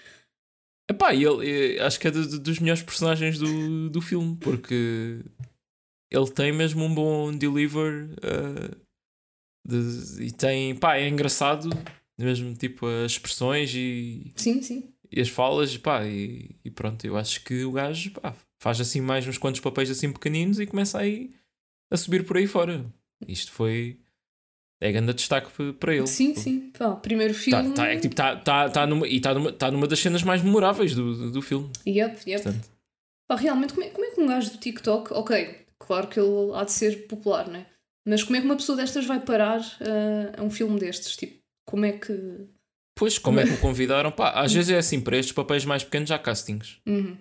Epá, ele, acho que é do- do- dos melhores personagens do, do filme, porque ele tem mesmo um bom deliver eh, de- e tem, pá, é engraçado, mesmo tipo as expressões e, sim, sim. e as falas, pá, e, e pronto, eu acho que o gajo pá, faz assim mais uns quantos papéis assim pequeninos e começa aí a subir por aí fora. Isto foi. É grande destaque para ele. Sim, sim. Pá, primeiro Tá, filme. tá, é que, tipo, tá, tá, tá numa, e está numa, tá numa das cenas mais memoráveis do, do, do filme. Yep, yep. Portanto, Pá, realmente, como é, como é que um gajo do TikTok. Ok, claro que ele há de ser popular, né? Mas como é que uma pessoa destas vai parar ah, a um filme destes? Tipo, como é que. pois, como é que o convidaram? Pá, às vezes é assim, para estes papéis mais pequenos há castings. Uhum.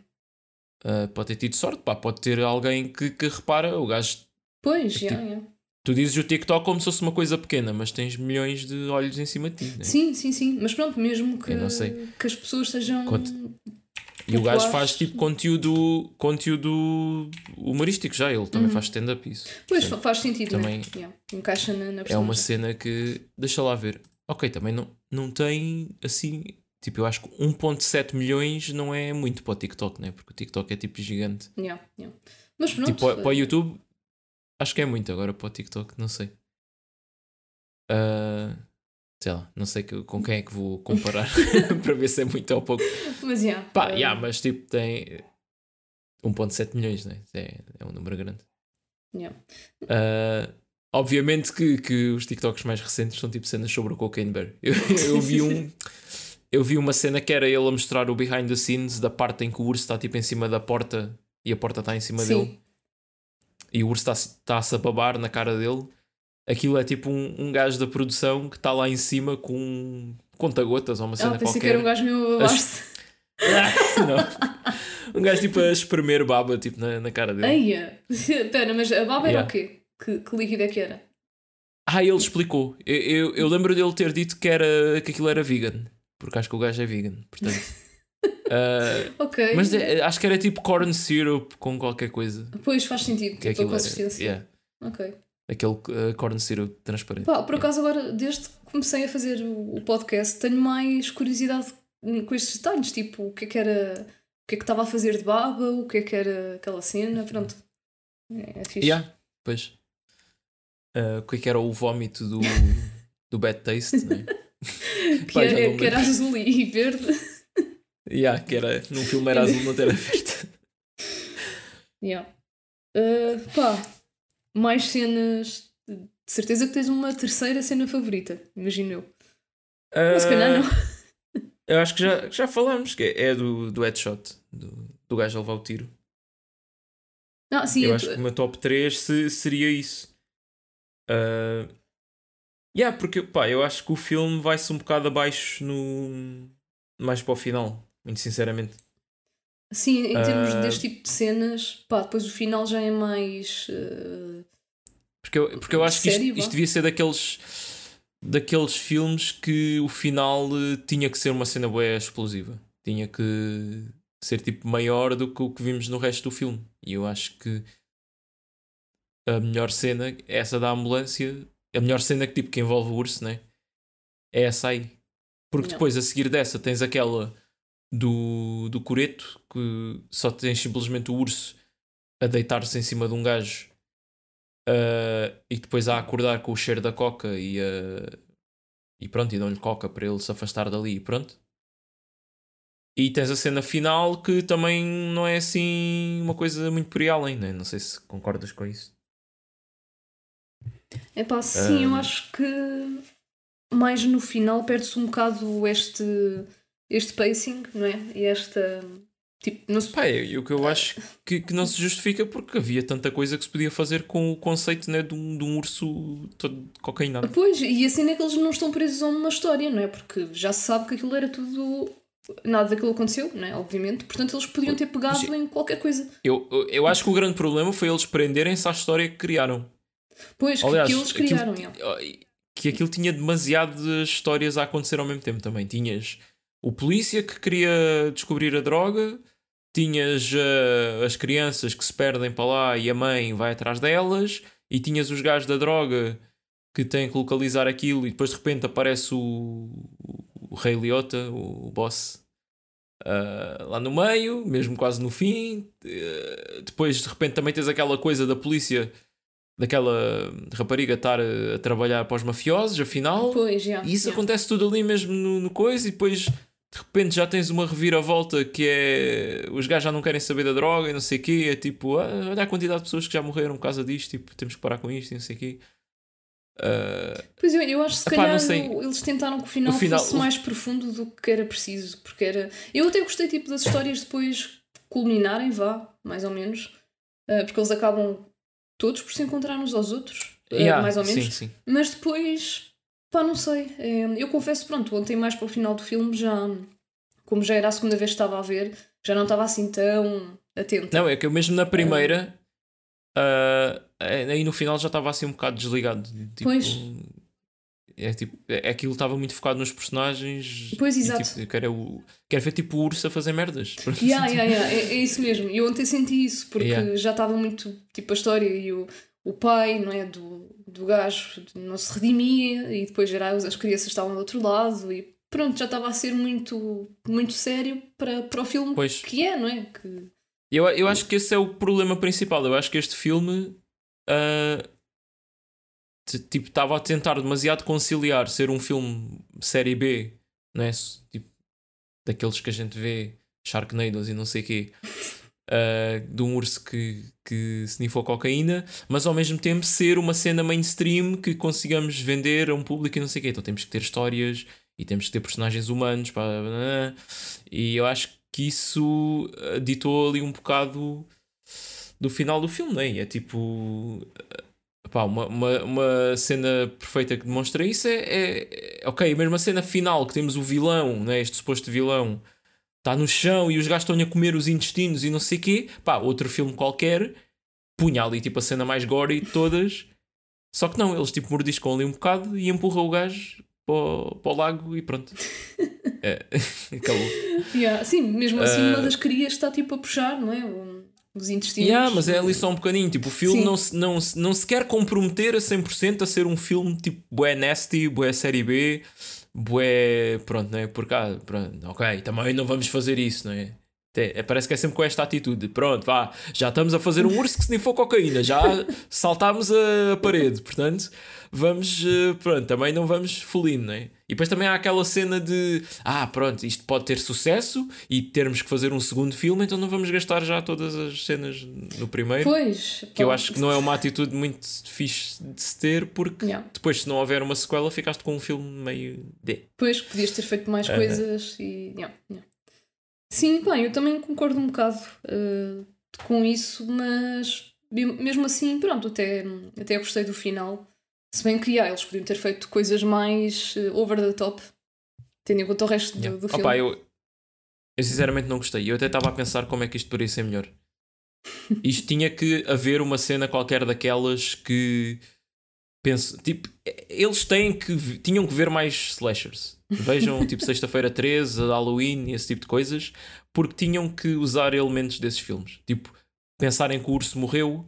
Ah, pode ter tido sorte, pá, pode ter alguém que, que repara, o gajo. Pois, É já, tipo- já. Tu dizes o TikTok como se fosse uma coisa pequena, mas tens milhões de olhos em cima de ti. Né? Sim, sim, sim. Mas pronto, mesmo que, que as pessoas sejam. Conte- E o gajo faz tipo conteúdo, conteúdo humorístico já, ele também faz stand-up isso. Pois Portanto, faz sentido, também né? Yeah. Encaixa na, na é uma cena que. Deixa lá ver. Ok, também não, não tem assim. Tipo, eu acho que 1.7 milhões não é muito para o TikTok, né? Porque o TikTok é tipo gigante. Yeah, yeah. Mas pronto. tipo, para, para o YouTube, acho que é muito. Agora para o TikTok, não sei. Ah, sei lá, não sei que- com quem é que vou comparar para ver se é muito ou pouco. Mas yeah, Pá, ah, yeah, mas tipo, tem 1.7 milhões, né? É, é um número grande. yeah. Ah, obviamente que, que os TikToks mais recentes são tipo cenas sobre o Cocaine Bear. Eu, eu vi um. Eu vi uma cena que era ele a mostrar o behind the scenes da parte em que o urso está tipo em cima da porta e a porta está em cima Sim. dele e o urso está- está-se a babar na cara dele. Aquilo é tipo um, um gajo da produção que está lá em cima com um conta-gotas ou uma cena Ah, pensei qualquer. que era um gajo meu a babar-se. Não. Um gajo tipo a espremer baba tipo, na, na cara dele. Eia! Pera, mas a baba era Yeah. o quê? Que, que líquido é que era? Ah, ele explicou. Eu, eu, eu lembro dele ter dito que, era, que aquilo era vegan. Porque acho que o gajo é vegan. Portanto. Ah, Ok. mas é- acho que era tipo corn syrup com qualquer coisa. Pois faz sentido, Que tipo a era. consistência. Yeah, Ok. aquele ah, corn syrup transparente. Pá, por acaso agora, desde que comecei a fazer o, podcast, tenho mais curiosidade com estes detalhes, tipo, o que é que era. O que é que estava a fazer de baba, o que é que era aquela cena, pronto. É, é fixe. Yeah, pois. Ah, o que é que era o vómito do, do bad taste, né? Que, Pá, era, que era azul e verde. Yeah, que era, num filme era azul, não era verde. Yeah. Uh, pá, mais cenas. De certeza que tens uma terceira cena favorita, imagino eu. Mas se calhar não. Ah, Eu acho que já, já falamos, que é, é do, do headshot, do, do gajo a levar o tiro. Ah, sim, eu eu acho que o meu top 3 se- seria isso. Ah, yeah, porque pá, eu acho que o filme vai-se um bocado abaixo no, mais para o final, muito sinceramente. sim, em termos Ah. deste tipo de cenas, pá, depois o final já é mais. uh, Porque eu, porque eu acho que isto, isto devia ser daqueles daqueles filmes que o final eh, tinha que ser uma cena boa explosiva. Tinha que ser tipo maior do que o que vimos no resto do filme. E eu acho que a melhor cena essa da ambulância. A melhor cena que tipo que envolve o urso, né? É essa aí. Porque Não. depois a seguir dessa tens aquela do, do coreto que só tens simplesmente o urso a deitar-se em cima de um gajo Uh, e depois a acordar com o cheiro da coca e, uh, e pronto, e dão-lhe coca para ele se afastar dali e pronto. E tens a cena final que também não é assim uma coisa muito por aí além, né? não sei se concordas com isso. É pá, sim, eu Ah. acho que mais no final perde-se um bocado este, este pacing, não é? E esta. Tipo, não se... Pá, é, o que eu acho que, que não se justifica porque havia tanta coisa que se podia fazer com o conceito né, de, um, de um urso todo cocainado. Pois, e assim é que eles não estão presos a uma história, não é? Porque já se sabe que aquilo era tudo. Nada daquilo aconteceu, não é? Obviamente. Portanto, eles podiam ter pegado Mas- em qualquer coisa. Eu, eu- acho que o grande problema foi eles prenderem-se à história que criaram. Pois, que- Aliás, que eles aquilo- criaram, já. que aquilo tinha demasiadas histórias a acontecer ao mesmo tempo também. Tinhas o polícia que queria descobrir a droga, tinhas eh, as crianças que se perdem para lá e a mãe vai atrás delas, e tinhas os gajos da droga que têm que localizar aquilo e depois de repente aparece o, o Rei Liotta, o boss. ah, lá no meio, mesmo quase no fim, Eh, depois de repente também tens aquela coisa da polícia daquela rapariga estar a, a trabalhar para os mafiosos, afinal. Pois. E isso acontece tudo ali mesmo no, no coisa, e depois de repente já tens uma reviravolta que é os gajos já não querem saber da droga e não sei o quê. É tipo, ah, olha a quantidade de pessoas que já morreram por causa disto, tipo, temos que parar com isto e não sei o quê. Ah, Pois eu, eu acho que se calhar eles tentaram que o final, O final- fosse o- mais profundo do que era preciso, porque era. Eu até gostei tipo das histórias depois culminarem, vá, mais ou menos, ah, porque eles acabam todos por se encontrar uns aos outros, ah, yeah, mais ou menos. Sim, sim. Mas depois, pá, não sei. É, eu confesso, pronto, ontem mais para o final do filme já, como já era a segunda vez que estava a ver, já não estava assim tão atenta. Não, é que eu mesmo na primeira, ah, aí no final já estava assim um bocado desligado. Tipo, Pois. É tipo, é, aquilo estava muito focado nos personagens. Pois, e, exato. tipo, eu quero, é o- quero ver tipo o urso a fazer merdas. Yeah, yeah, yeah, É, é isso mesmo. Eu ontem senti isso, porque Yeah. já estava muito tipo a história e o, o pai, não é? Do, do gajo não se redimia e depois era, as crianças estavam do outro lado e pronto, já estava a ser muito, muito sério para, para o filme Pois. que é, não é? Que, Eu, eu acho que esse é o problema principal. Eu acho que este filme t- tipo, estava a tentar demasiado conciliar ser um filme série B, não é? Tipo, daqueles que a gente vê, Sharknados e não sei o quê, ah, de um urso que, que snifou cocaína, mas ao mesmo tempo ser uma cena mainstream que consigamos vender a um público e não sei o quê. Então temos que ter histórias e temos que ter personagens humanos. Pá, e eu acho que isso ditou ali um bocado do final do filme, não é? Tipo. Pá, uma, uma, uma cena perfeita que demonstra isso é, é, é- Ok, mesmo a cena final que temos o vilão, né, este suposto vilão, está no chão e os gajos estão a comer os intestinos e não sei o quê. Pá, outro filme qualquer punha ali tipo a cena mais gory de todas. Só que não, eles tipo mordiscam ali um bocado e empurram o gajo para o, para o lago e pronto. É, acabou. yeah. Sim, mesmo assim, Ah. uma das crias está tipo a puxar, não é? Os intestinos. Yeah, mas é ali só um bocadinho. Tipo, o filme Sim. não se, não, não se quer comprometer a 100% a ser um filme tipo bué nasty, bué série B, bué. Pronto, não é? Porque, ah, pronto, ok, também não vamos fazer isso, não é? É, parece que é sempre com esta atitude. Pronto, vá, já estamos a fazer um urso que se nem for cocaína, já saltámos a parede, portanto, vamos, eh, pronto, também não vamos fulindo, não é? E depois também há aquela cena de, ah, pronto, isto pode ter sucesso e termos que fazer um segundo filme, então não vamos gastar já todas as cenas no primeiro. Pois. Que eu acho que não é uma atitude muito fixe de se ter, porque depois, se não houver uma sequela, ficaste com um filme meio D. Pois, podias ter feito mais coisas e. yeah, yeah. Sim, bem, eu também concordo um bocado eh, com isso, mas me- mesmo assim, pronto, até, até gostei do final. Se bem que yeah, eles podiam ter feito coisas mais eh, over the top, tendo em conta o resto do, Yeah. do filme. Opa, eu, eu sinceramente não gostei. Eu até estava a pensar como é que isto poderia ser melhor. Isto tinha que haver uma cena qualquer daquelas que penso, tipo, eles têm que tinham que ver mais slashers. Vejam, tipo, sexta-feira 13, Halloween e esse tipo de coisas, porque tinham que usar elementos desses filmes. Tipo, pensarem que o urso morreu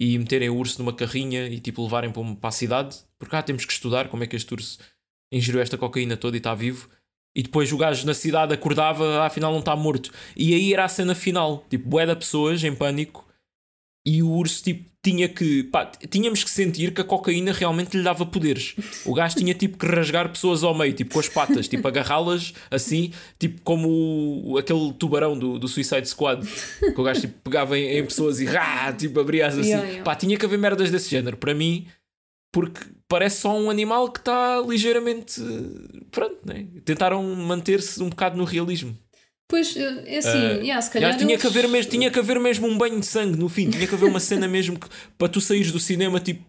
e meterem o urso numa carrinha e tipo levarem para, uma- para a cidade, porque ah, temos que estudar como é que este urso ingeriu esta cocaína toda e está vivo. E depois o gajo na cidade acordava, ah, afinal não está morto. E aí era a cena final, tipo, bué de pessoas em pânico. E o urso, tipo, tinha que. Pá, tínhamos que sentir que a cocaína realmente lhe dava poderes. O gajo tinha, tipo, que rasgar pessoas ao meio, tipo, com as patas, tipo, agarrá-las assim, tipo, como o- aquele tubarão do, do Suicide Squad. Que o gajo, tipo, pegava em, em pessoas e rá, tipo, abria-as assim. Yeah, yeah. Pá, tinha que haver merdas desse género. Para mim, porque parece só um animal que está ligeiramente. Pronto, né? Tentaram manter-se um bocado no realismo. Pois, é assim, uh, yeah, se calhar. Yeah, tinha, eles... que haver mesmo, tinha que haver mesmo um banho de sangue no fim, tinha que haver uma cena mesmo que, para tu saíres do cinema, tipo.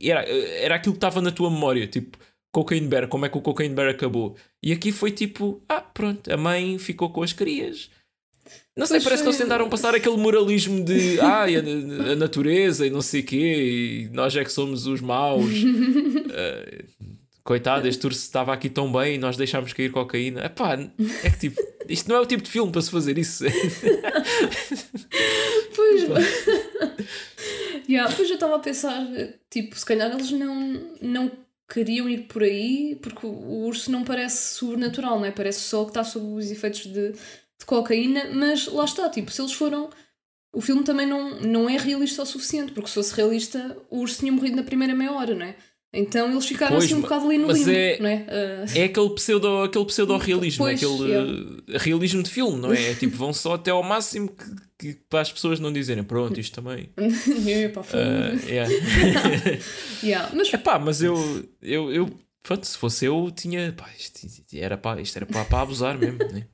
Era, era aquilo que estava na tua memória, tipo, Cocaine Bear, como é que o Cocaine Bear acabou. E aqui foi tipo, ah, pronto, a mãe ficou com as crias. Não sei, pois parece foi... que eles tentaram passar aquele moralismo de ah, a, a, natureza e não sei o quê, e nós é que somos os maus. uh, Coitado, este urso estava aqui tão bem e nós deixámos cair cocaína. Epá, é que tipo, isto não é o tipo de filme para se fazer isso. pois, yeah, pois eu estava a pensar, tipo, se calhar eles não, não queriam ir por aí porque o urso não parece sobrenatural, não é? Parece só que está sob os efeitos de, de cocaína, mas lá está, tipo, se eles foram. O filme também não, não é realista o suficiente, porque se fosse realista, o urso tinha morrido na primeira meia hora, não é? Então eles ficaram pois, assim um bocado ali no limbo, é, não é? Uh... É aquele pseudo, aquele pseudo realismo, pois, aquele é. realismo de filme, não é? é tipo, vão só até ao máximo que, que, para as pessoas não dizerem, pronto, isto também. é, pá, uh, yeah. yeah. Mas... Epá, mas eu, eu, eu pronto, se fosse eu, tinha, pá, isto, era para, isto era para, para abusar mesmo, né?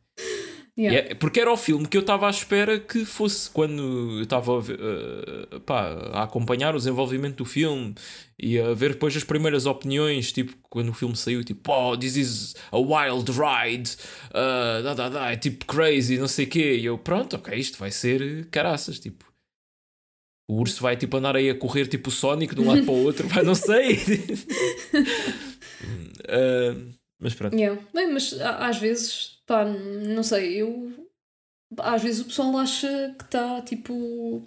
Yeah. É, porque era o filme que eu estava à espera que fosse quando eu estava uh, a acompanhar o desenvolvimento do filme e a ver depois as primeiras opiniões, tipo, quando o filme saiu, tipo, oh, this is a wild ride, uh, da, da, da, é tipo crazy, não sei o quê. E eu, pronto, ok, isto vai ser caraças, tipo. O urso vai tipo andar aí a correr tipo o Sonic de um lado para o outro, vai, não sei. uh, mas pronto. Yeah. Bem, mas às vezes Pá, não sei, eu. Às vezes o pessoal acha que está tipo.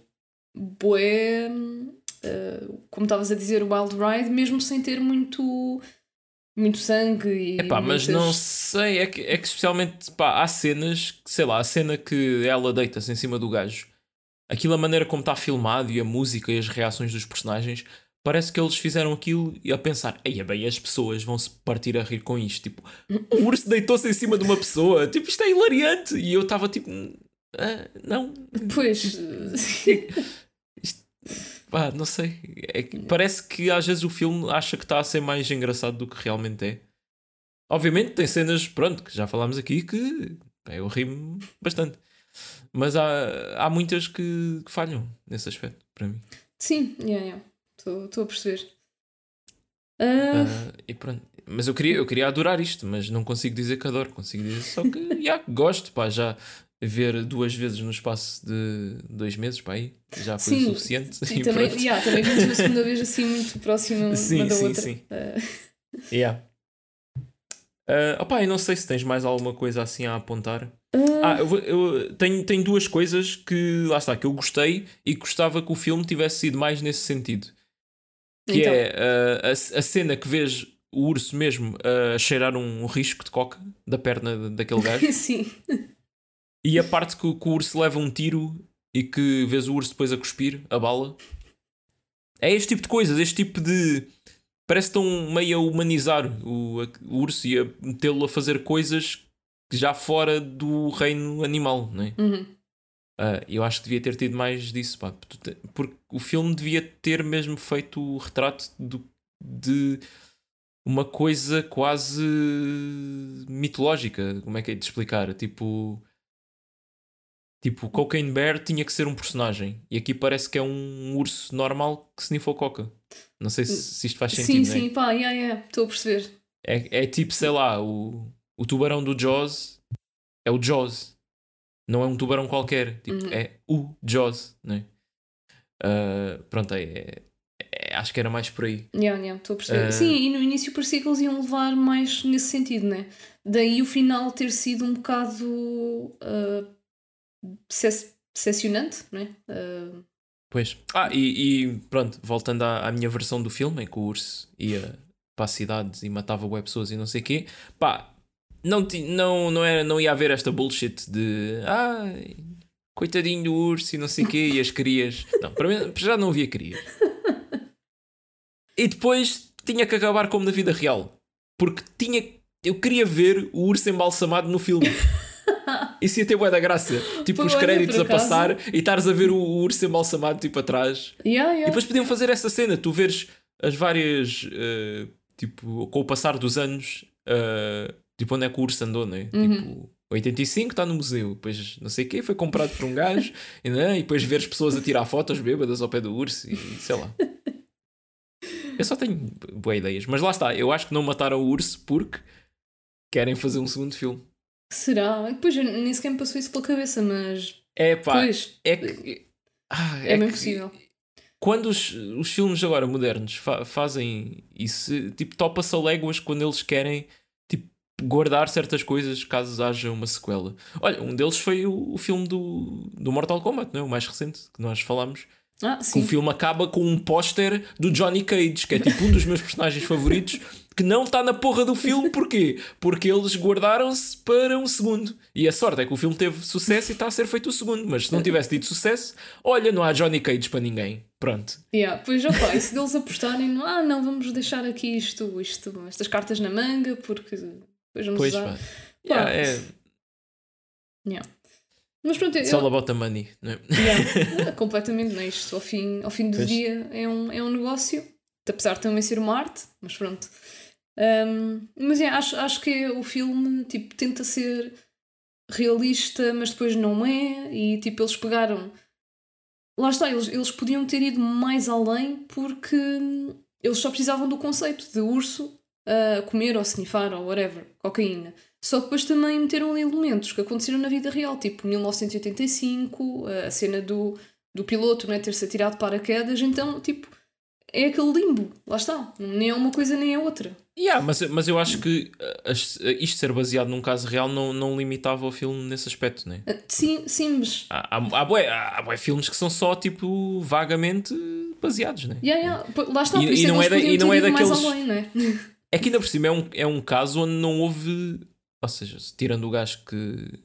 Boé. Uh, como estavas a dizer, o Wild Ride, mesmo sem ter muito. Muito sangue e. Epá, muitas... mas não sei, é que, é que especialmente pá, há cenas, sei lá, a cena que ela deita-se em cima do gajo, aquilo, a maneira como está filmado e a música e as reações dos personagens, parece que eles fizeram aquilo e a pensar, ei, bem, as pessoas vão se partir a rir com isto. Tipo, o urso deitou-se em cima de uma pessoa, tipo, isto é hilariante. E eu estava tipo, ah, não. Pois. isto, pá, não sei. É que parece que às vezes o filme acha que está a ser mais engraçado do que realmente é. Obviamente tem cenas, pronto, que já falámos aqui que pá, eu rimo bastante. Mas há, há muitas que, que falham nesse aspecto, para mim. Sim, yeah, yeah. Estou a perceber. Uh... Uh, e pronto. Mas eu queria, eu queria adorar isto, mas não consigo dizer que adoro. Consigo dizer só que yeah, gosto, pá, já ver duas vezes no espaço de dois meses, pá, aí já foi sim, suficiente. E, e também, yeah, também vimos uma segunda vez assim muito próximo sim, uma da sim, outra. Sim. Uh... Yeah. Uh, opa, eu não sei se tens mais alguma coisa assim a apontar. Uh... Ah, eu, eu, tenho, tenho duas coisas que lá está, que eu gostei e gostava que o filme tivesse sido mais nesse sentido. Que então. é uh, a, a cena que vês o urso mesmo a uh, cheirar um risco de coca da perna daquele gajo. Sim. E a parte que, que, o urso leva um tiro e que vês o urso depois a cuspir a bala. É este tipo de coisas, este tipo de. Parece que estão meio a humanizar o, o urso e a metê-lo a fazer coisas já fora do reino animal, não é? Uhum. Uh, eu acho que devia ter tido mais disso, pá, porque o filme devia ter mesmo feito o retrato do, de uma coisa quase mitológica. Como é que é de explicar? Tipo, tipo, Cocaine Bear tinha que ser um personagem e aqui parece que é um urso normal que snifou coca. Não sei se, se isto faz sentido. Sim, é? sim, pá, yeah, yeah, estou a perceber. É, é tipo, sei lá, o, o tubarão do Jaws é o Jaws não é um tubarão qualquer, tipo, uhum. é o Jaws, não é? Uh, pronto, é, é, é, acho que era mais por aí. Yeah, yeah, estou a perceber. Uh... Sim, e no início parecia que eles iam levar mais nesse sentido, né? Daí o final ter sido um bocado uh, decepcionante, né? Uh... Pois. Ah, e, e, pronto, voltando à, à, minha versão do filme, em que o urso ia para as cidades e matava web pessoas e não sei o quê, pá, não, não, não, era, não ia haver esta bullshit de ah, coitadinho do urso e não sei o quê, e as crias. Não, para mim já não havia crias. E depois tinha que acabar como na vida real. Porque tinha, eu queria ver o urso embalsamado no filme. Isso ia ter boa da graça. Tipo, os créditos a passar e estares a ver o urso embalsamado tipo atrás. Yeah, yeah. E depois podiam fazer essa cena. Tu veres as várias. Uh, tipo, com o passar dos anos. Uh, Tipo, onde é que o urso andou, né? Uhum. Tipo, 85 está no museu, depois não sei o quê, foi comprado por um gajo, e, não é? e depois ver as pessoas a tirar fotos bêbadas ao pé do urso e sei lá. Eu só tenho boas ideias, mas lá está, eu acho que não mataram o urso porque querem fazer um segundo filme. Será? Depois nem sequer me passou isso pela cabeça, mas. É pá, Pois, é que. Ah, é que- possível. Quando os, os filmes agora modernos fa- fazem isso, tipo, topa-se a léguas quando eles querem guardar certas coisas caso haja uma sequela. Olha, um deles foi o, o filme do, do Mortal Kombat, não é? o mais recente que nós falámos. Ah, Que o filme acaba com um póster do Johnny Cage, que é tipo um dos meus personagens favoritos, que não está na porra do filme. Porquê? Porque eles guardaram-se para um segundo. E a sorte é que o filme teve sucesso e está a ser feito o segundo. Mas se não tivesse tido sucesso, olha, não há Johnny Cage para ninguém. Pronto. Yeah, pois opa, e se deles apostarem ah, não, vamos deixar aqui isto, isto, estas cartas na manga, porque depois vamos Pois usar. Yeah, é Mas pronto, eu, it's all about the money. Não é? Yeah, completamente, não é? Isto ao fim, ao fim do Pois. dia é um, é um negócio, apesar de também ser uma arte, mas pronto. Um, mas é, acho, acho que o filme tipo, tenta ser realista, mas depois não é, e tipo, eles pegaram. Lá está, eles, eles podiam ter ido mais além porque eles só precisavam do conceito de urso a comer ou snifar ou whatever, cocaína. Só que depois também meteram ali elementos que aconteceram na vida real, tipo 1985, a cena do, do piloto né, ter-se atirado de paraquedas, então, tipo, é aquele limbo, lá está, nem é uma coisa nem é outra. Yeah, mas, mas eu acho que as- uh, isto ser baseado num caso real não, não limitava o filme nesse aspecto, né? Ah, Sim, sim, mas. Há, há, há, bué, há bué filmes que são só tipo vagamente baseados, né? Yeah, yeah, pô, lá está, E- por isso e é não é da- e não é daqueles- além, não é? É que ainda por cima é um, é um caso onde não houve. Ou seja, tirando o gajo que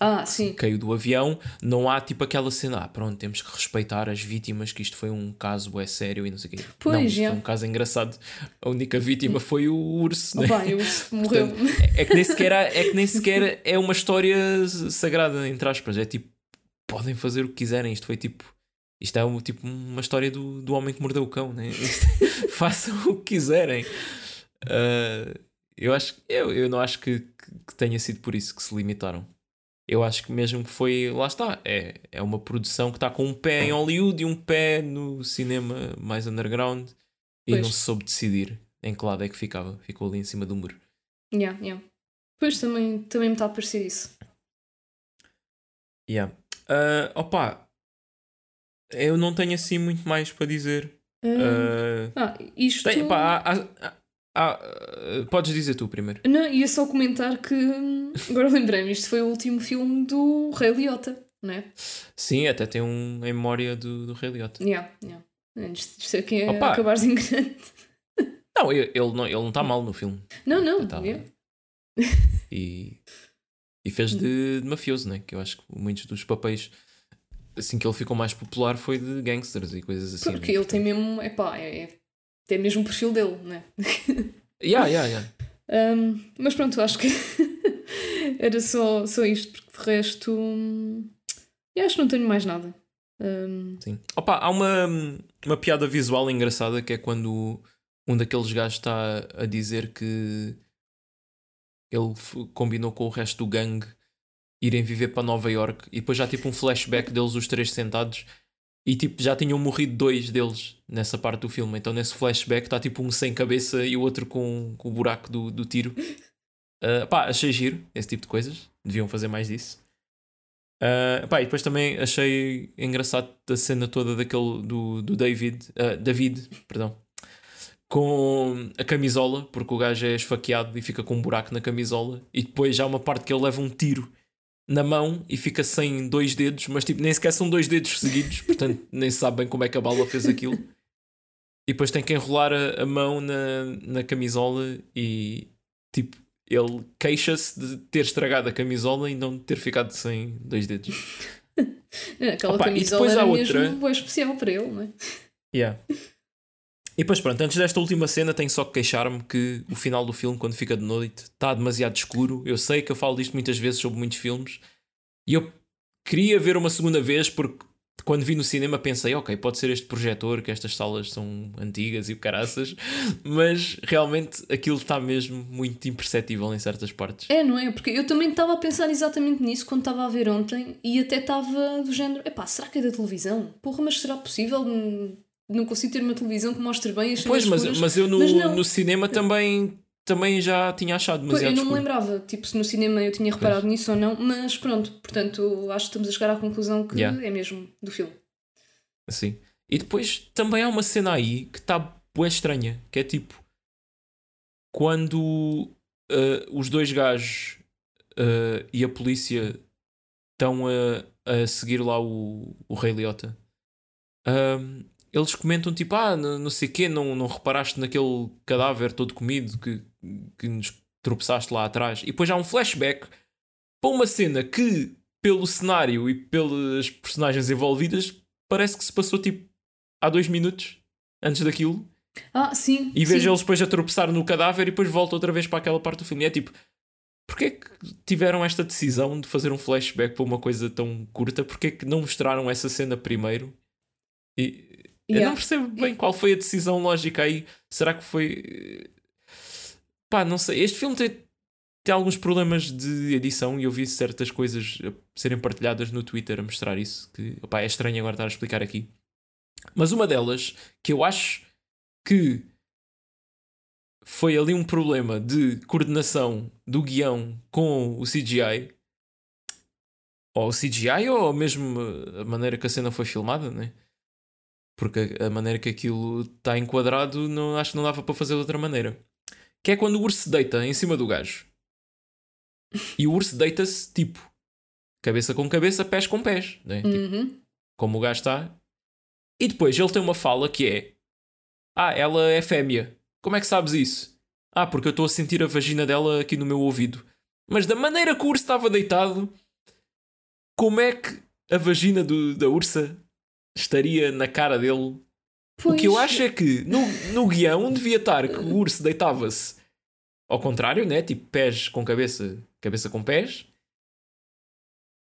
Ah, sim. caiu do avião, não há tipo aquela cena, ah, pronto, temos que respeitar as vítimas, que isto foi um caso é sério e não sei o quê. Pois, não, isto já. foi um caso engraçado. A única vítima foi o urso, né? Opa, eu morreu. É que nem sequer, há- é que nem sequer é uma história sagrada, entre aspas. É tipo, podem fazer o que quiserem. Isto foi tipo. Isto é um, tipo uma história do, do homem que mordeu o cão, né? Façam o que quiserem. Ah, eu acho eu, eu não acho que, que, que tenha sido por isso que se limitaram. Eu acho que mesmo que foi, lá está, é, é uma produção que está com um pé em Hollywood e um pé no cinema mais underground e Pois. não se soube decidir em que lado é que ficava. Ficou ali em cima do muro. Yeah, yeah. Pois também, também me está a parecer isso. Yeah. Ah, opa, eu não tenho assim muito mais para dizer. Ah, Ah, ah, isto. tem- pá, há- há- ah, podes dizer tu primeiro. Não, ia só comentar que. hum, Agora lembrei-me, isto foi o último filme do Rei Liotta, não é? Sim, até tem um em memória do, do Rei Liotta. Yeah, yeah. Isto, isto aqui é Opa. acabares em grande. Não, ele ele não ele não está mal no filme. Não, não. Tá, yeah. E, e fez de, de mafioso, né? Que eu acho que muitos dos papéis assim que ele ficou mais popular foi de gangsters e coisas assim. Porque né? ele tem mesmo. Epá, é, é, é mesmo o perfil dele, não é? Yeah, yeah, yeah. Um, mas pronto, acho que era só, só isto, porque de resto. hum, acho que não tenho mais nada. Um, Sim. Opa, há uma, uma piada visual engraçada que é quando um daqueles gajos está a dizer que ele combinou com o resto do gangue irem viver para Nova York e depois já tipo um flashback deles os três sentados e tipo já tinham morrido dois deles nessa parte do filme. Então nesse flashback está tipo um sem cabeça e o outro com, com o buraco do, do tiro. Ah, pá, achei giro esse tipo de coisas. Deviam fazer mais disso. Ah, pá, e depois também achei engraçado a cena toda daquele do, do David, ah, David, perdão, com a camisola, porque o gajo é esfaqueado e fica com um buraco na camisola, e depois já há uma parte que ele leva um tiro na mão e fica sem dois dedos, mas tipo, nem sequer são dois dedos seguidos, portanto nem se sabe bem como é que a bala fez aquilo. E depois tem que enrolar a, a mão na, na camisola e tipo, ele queixa-se de ter estragado a camisola e não ter ficado sem dois dedos. aquela Opa, e camisola depois era há outra- mesmo especial para ele, não é? Yeah. E depois pronto, antes desta última cena tenho só que queixar-me que o final do filme, quando fica de noite, está demasiado escuro. Eu sei que eu falo disto muitas vezes sobre muitos filmes e eu queria ver uma segunda vez porque quando vi no cinema pensei, ok, pode ser este projetor, que estas salas são antigas e caraças, mas realmente aquilo está mesmo muito imperceptível em certas partes. É, não é? Porque eu também estava a pensar exatamente nisso quando estava a ver ontem e até estava do género, epá, será que é da televisão? Porra, mas será possível? Não consigo ter uma televisão que mostre bem as Pois, mas, mas eu no, mas no cinema também também já tinha achado Pois, demasiado eu não me lembrava, tipo, se no cinema eu tinha reparado nisso ou não, mas pronto, portanto, acho que estamos a chegar à conclusão que Yeah. é mesmo do filme. Sim. E depois também há uma cena aí que está bué estranha, que é tipo quando uh, os dois gajos uh, e a polícia estão a, a seguir lá o, o Rei Liotta. um, eles comentam tipo, ah, não, não sei o quê, não, não reparaste naquele cadáver todo comido que, que nos tropeçaste lá atrás. E depois há um flashback para uma cena que, pelo cenário e pelas personagens envolvidas, parece que se passou tipo há dois minutos antes daquilo. Ah, sim. E vejo sim. eles depois a tropeçar no cadáver e depois volta outra vez para aquela parte do filme. E é tipo, porquê que tiveram esta decisão de fazer um flashback para uma coisa tão curta? Porquê que não mostraram essa cena primeiro? E eu Yeah. não percebo bem qual foi a decisão lógica aí. Será que foi. Pá, não sei. Este filme tem, tem alguns problemas de edição e eu vi certas coisas a serem partilhadas no Twitter a mostrar isso. Que opá, é estranho agora estar a explicar aqui. Mas uma delas, que eu acho que foi ali um problema de coordenação do guião com o CGI, ou o CGI, ou mesmo a maneira que a cena foi filmada, né? Porque a maneira que aquilo está enquadrado, não, acho que não dava para fazer de outra maneira. Que é quando o urso se deita em cima do gajo. E o urso deita-se tipo cabeça com cabeça, pés com pés, né? Tipo, Uhum. como o gajo está. E depois ele tem uma fala que é: Ah, ela é fêmea. Como é que sabes isso? Ah, porque eu estou a sentir a vagina dela aqui no meu ouvido. Mas da maneira que o urso estava deitado, como é que a vagina do- da ursa estaria na cara dele? O que eu Pois. acho é que no, no guião devia estar que o urso deitava-se ao contrário, né? Tipo pés com cabeça, cabeça com pés.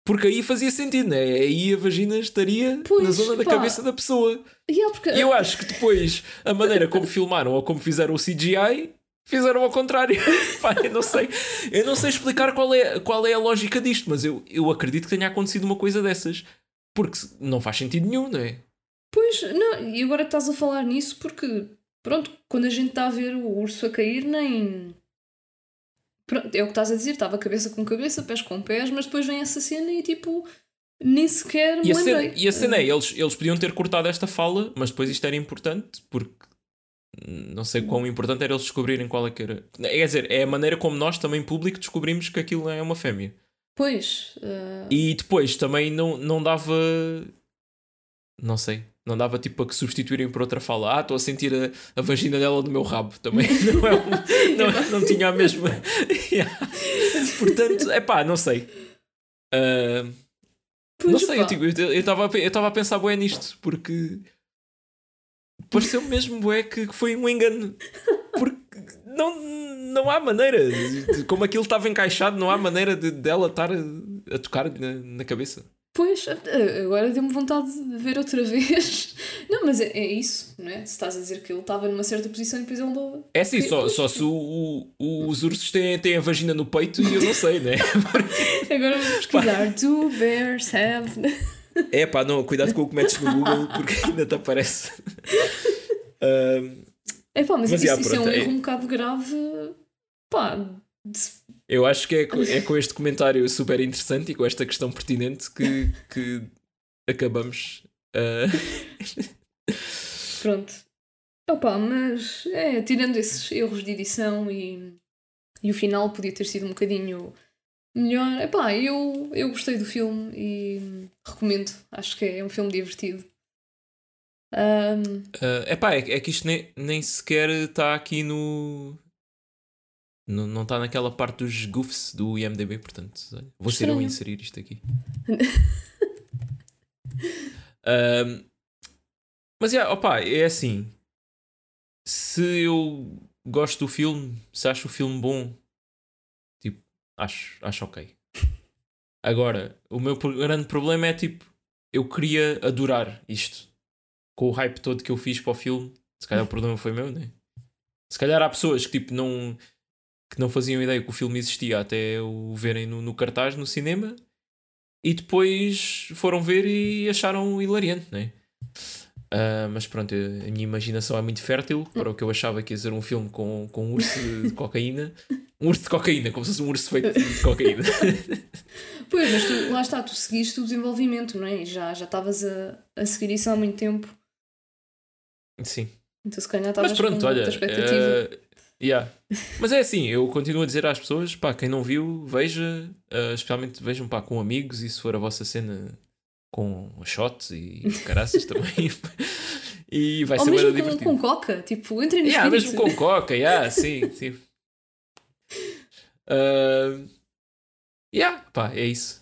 Porque aí fazia sentido, né? Aí a vagina estaria na Pois, zona da pá. cabeça da pessoa. Yeah, porque... E eu acho que depois a maneira como filmaram ou como fizeram o CGI fizeram ao contrário. Pá, eu não sei. Eu não sei explicar qual é, qual é a lógica disto, mas eu, eu acredito que tenha acontecido uma coisa dessas. Porque não faz sentido nenhum, não é? Pois, não, e agora estás a falar nisso porque, pronto, quando a gente está a ver o urso a cair, nem. Pronto, é o que estás a dizer, estava cabeça com cabeça, pés com pés, mas depois vem essa cena e tipo, nem sequer me E a, cena, lembrei. e a cena é, eles, eles podiam ter cortado esta fala, mas depois isto era importante, porque não sei quão importante era eles descobrirem qual é que era. Quer dizer, é a maneira como nós, também público, descobrimos que aquilo é uma fêmea. Pois, ah, E depois também não, não dava. Não sei. Não dava tipo para que substituírem por outra fala. Ah, estou a sentir a, a vagina dela no meu rabo. Também não é um, não, não tinha a mesma. Yeah. Portanto, é pá, não sei. Pois, não sei, pá. eu tipo, eu estava eu estava a pensar bué nisto, porque pareceu mesmo bué que foi um engano. Não, não há maneira, como aquilo estava encaixado, não há maneira de dela estar a, a tocar na, na cabeça. Pois, agora deu-me vontade de ver outra vez. Não, mas é, é isso, não é? Se estás a dizer que ele estava numa certa posição e depois ele andou. É Ok, só, só se o, o- os ursos têm, têm a vagina no peito e eu não sei, né? Agora vou pesquisar. Do bears have. É pá, não, cuidado com o que metes no Google porque ainda te aparece. Ahm, É pá, mas, Mas, isso, já, isso é um é- erro um bocado grave. Pá, de- Eu acho que é, co- é com este comentário super interessante e com esta questão pertinente que, que acabamos. ah, pronto. Opa, mas é, tirando esses erros de edição e, e o final podia ter sido um bocadinho melhor. Epá, eu, eu gostei do filme e recomendo. Acho que é um filme divertido. Ahm, ah, epá, é, é que isto nem, nem sequer está aqui no. no- Não está naquela parte dos goofs do IMDB, portanto, vou ser eu a inserir isto aqui. Ahm, mas é, opá, é assim. Se eu gosto do filme, se acho o filme bom, tipo, acho, acho ok. Agora, o meu grande problema é tipo, eu queria adorar isto. Com o hype todo que eu fiz para o filme, se calhar o problema foi meu, né? Se calhar há pessoas que tipo não que não faziam ideia que o filme existia até o verem no, no cartaz no cinema e depois foram ver e acharam hilariante, né? Uh, mas pronto, a minha imaginação é muito fértil para o que eu achava que ia ser um filme com, com um urso de cocaína. Um urso de cocaína, como se fosse um urso feito de cocaína. pois, mas tu, lá está, tu seguiste o desenvolvimento, não é? Já estavas a, a seguir isso há muito tempo. Sim. Então se calhar estavas Mas pronto, olha. Uh, yeah. Mas é assim, eu continuo a dizer às pessoas, pá, quem não viu, veja, uh, especialmente vejam pá, com amigos e se for a vossa cena com shots e caraças também. e vai Ou ser mesmo com, divertido. com coca, tipo, entrem no Yeah, espírito. mesmo com coca, yeah, sim, sim. Uh, yeah, pá, é isso.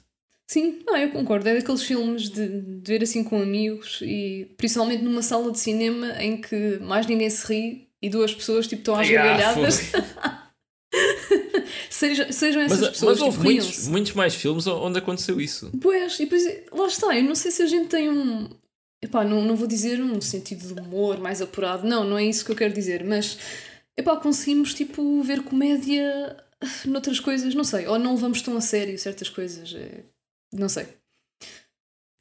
Sim, não, eu concordo. É daqueles filmes de, de ver assim com amigos e principalmente numa sala de cinema em que mais ninguém se ri e duas pessoas tipo, estão às Yeah, gargalhadas. Seja, sejam essas Mas, pessoas mas houve tipo, muitos, muitos mais filmes onde aconteceu isso. Pois, e depois, lá está, eu não sei se a gente tem um. Epá, não, não vou dizer um sentido de humor mais apurado, não, não é isso que eu quero dizer, mas epá, conseguimos tipo ver comédia noutras coisas, não sei, ou não levamos tão a sério certas coisas, é, não sei.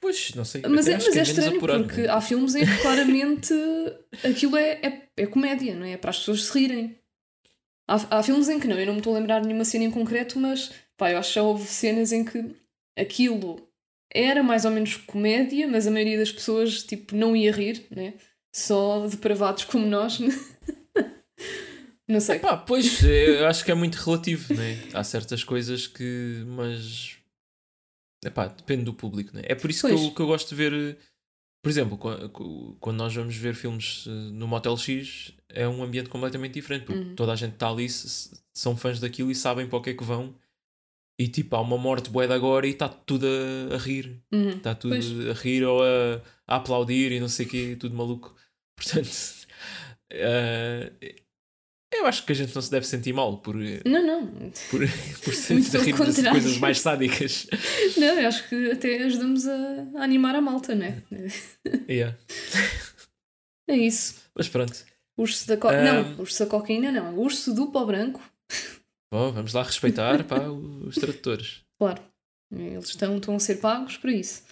Pois, não sei. Mas é, mas é menos estranho apurado, porque né? há filmes em que claramente aquilo é, é, é comédia, não é? É para as pessoas se rirem. Há, há filmes em que não, eu não me estou a lembrar de nenhuma cena em concreto, mas pá, eu acho que já houve cenas em que aquilo era mais ou menos comédia, mas a maioria das pessoas tipo, não ia rir, né? Só depravados como nós. não sei. Pá, pois, eu acho que é muito relativo, né? Há certas coisas que. Mas. Epá, depende do público, né? É por isso que eu, que eu gosto de ver. Por exemplo, qua- qu- quando nós vamos ver filmes eh, no Motel X, é um ambiente completamente diferente, porque Uhum. toda a gente está ali, são fãs daquilo e sabem para o que é que vão. E tipo, há uma morte bué de agora e está tudo a, a rir. Uhum. Está tudo Pois. a rir ou a, a aplaudir e não sei o quê, tudo maluco. Portanto, eh, eu acho que a gente não se deve sentir mal por, Não, não. por, por se Muito pelo rir de coisas mais sádicas. Não, eu acho que até ajudamos a, a animar a malta, né? Yeah. É isso. Mas pronto, Urso da co... Ahm. Não, urso da cocaína não. é Urso do pó branco. Bom, vamos lá respeitar pá, os tradutores. Claro. Eles estão, estão a ser pagos para isso.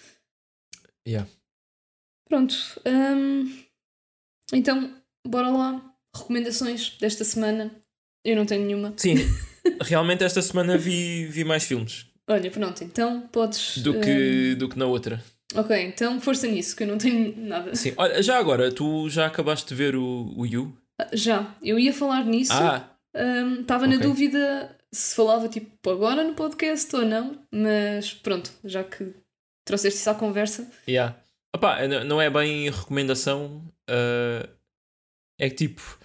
Yeah. Pronto. hum, Então, bora lá. Recomendações desta semana. Eu não tenho nenhuma. Sim, realmente esta semana vi, vi mais filmes Olha, pronto. Então podes. do que, do que na outra. hum, Ok, então força nisso, que eu não tenho nada. Sim, olha, já agora, tu já acabaste de ver o, o You? Já, eu ia falar nisso. Ah, Hum, Estava na Ok. dúvida se falava tipo agora no podcast ou não, mas pronto, já que trouxeste isso à conversa. Yeah. Opá, n- não é bem recomendação. ah, é que tipo.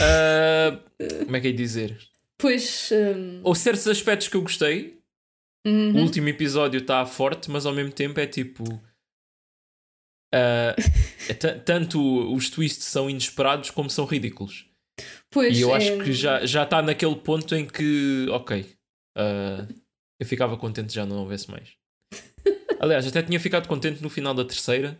Ah, como é que é de dizer? Pois. hum, Ou certos aspectos que eu gostei. uhum. O último episódio está forte, mas ao mesmo tempo é tipo. ta- tanto os twists são inesperados como são ridículos. Pois, e eu acho é- que já já está naquele ponto em que, ok, ah, eu ficava contente já não houvesse mais. Aliás, até tinha ficado contente no final da terceira,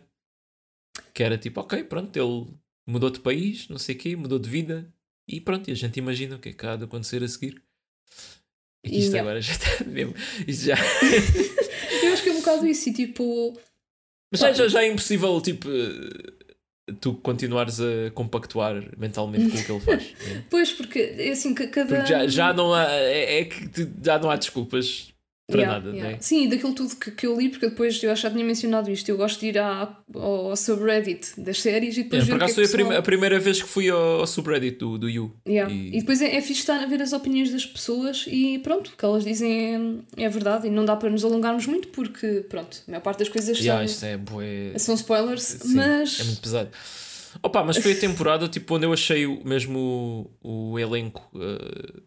que era tipo, ok, pronto, ele mudou de país, não sei o quê, mudou de vida, e pronto, e a gente imagina o que é que há de acontecer a seguir. E isto Yeah. agora já está mesmo. Isto já. Eu acho que é um bocado isso, e tipo. Mas já, já, já é impossível, tipo, tu continuares a compactuar mentalmente com o que ele faz. né? Pois, porque é assim, que cada. Porque já, já não há. É, é que já não há desculpas para Yeah, nada, yeah. né? Sim, daquilo tudo que, que eu li, porque depois eu acho que já tinha mencionado isto. Eu gosto de ir à, ao subreddit das séries e depois É, ver por é acaso que foi a, prim- a primeira vez que fui ao, ao subreddit do, do You. Yeah. E- E... depois é, é fixe estar a ver as opiniões das pessoas e pronto, o que elas dizem é, é verdade e não dá para nos alongarmos muito porque, pronto, a maior parte das coisas Yeah, são, é bué. são spoilers, Sim, mas É muito pesado. Opa, mas foi a temporada tipo, onde eu achei mesmo o, o elenco eh,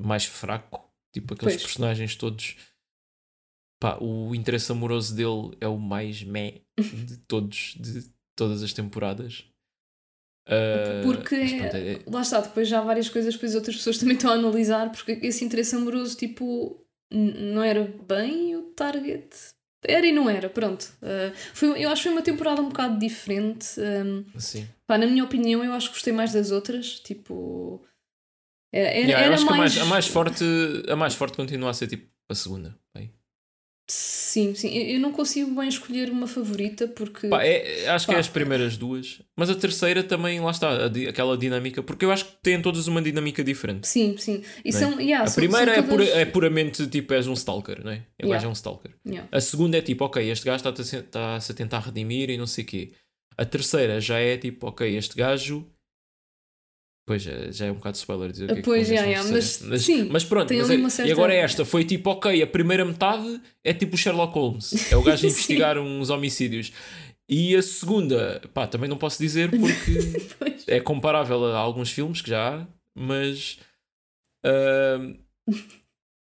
mais fraco. Tipo, aqueles Pois. personagens todos. Pá, o interesse amoroso dele é o mais meh de todos, de todas as temporadas. Eh, porque mas pronto, é- é- lá está, depois já há várias coisas depois outras pessoas também estão a analisar porque esse interesse amoroso tipo não era bem o target Era e não era, pronto. Uh, foi, eu acho que foi uma temporada um bocado diferente. Um, Sim. Pá, na minha opinião, eu acho que gostei mais das outras. Tipo. Era, era, Yeah, eu era acho que a mais... mais, a mais forte a mais forte continua a ser tipo a segunda. bem. Sim, sim. Eu não consigo bem escolher uma favorita porque. Pá, é- acho que é Pá. as primeiras duas, mas a terceira também, lá está, di- aquela dinâmica, porque eu acho que têm todas uma dinâmica diferente. Sim, sim. E é? são, yeah, a são- primeira são é, pura- todas- é puramente tipo, és um stalker, não é? O Yeah. gajo é um stalker. Yeah. A segunda é tipo, ok, este gajo está-se a, a tentar redimir e não sei o quê. A terceira já é tipo, ok, este gajo. Pois já, já é um bocado spoiler dizer o que é que yeah, na yeah, terceira. mas sim, mas pronto, mas é- certa- e agora esta foi tipo, ok, a primeira metade é tipo o Sherlock Holmes, é o gajo a investigar uns homicídios. E a segunda, pá, também não posso dizer porque é comparável a alguns filmes que já há, mas. Uh,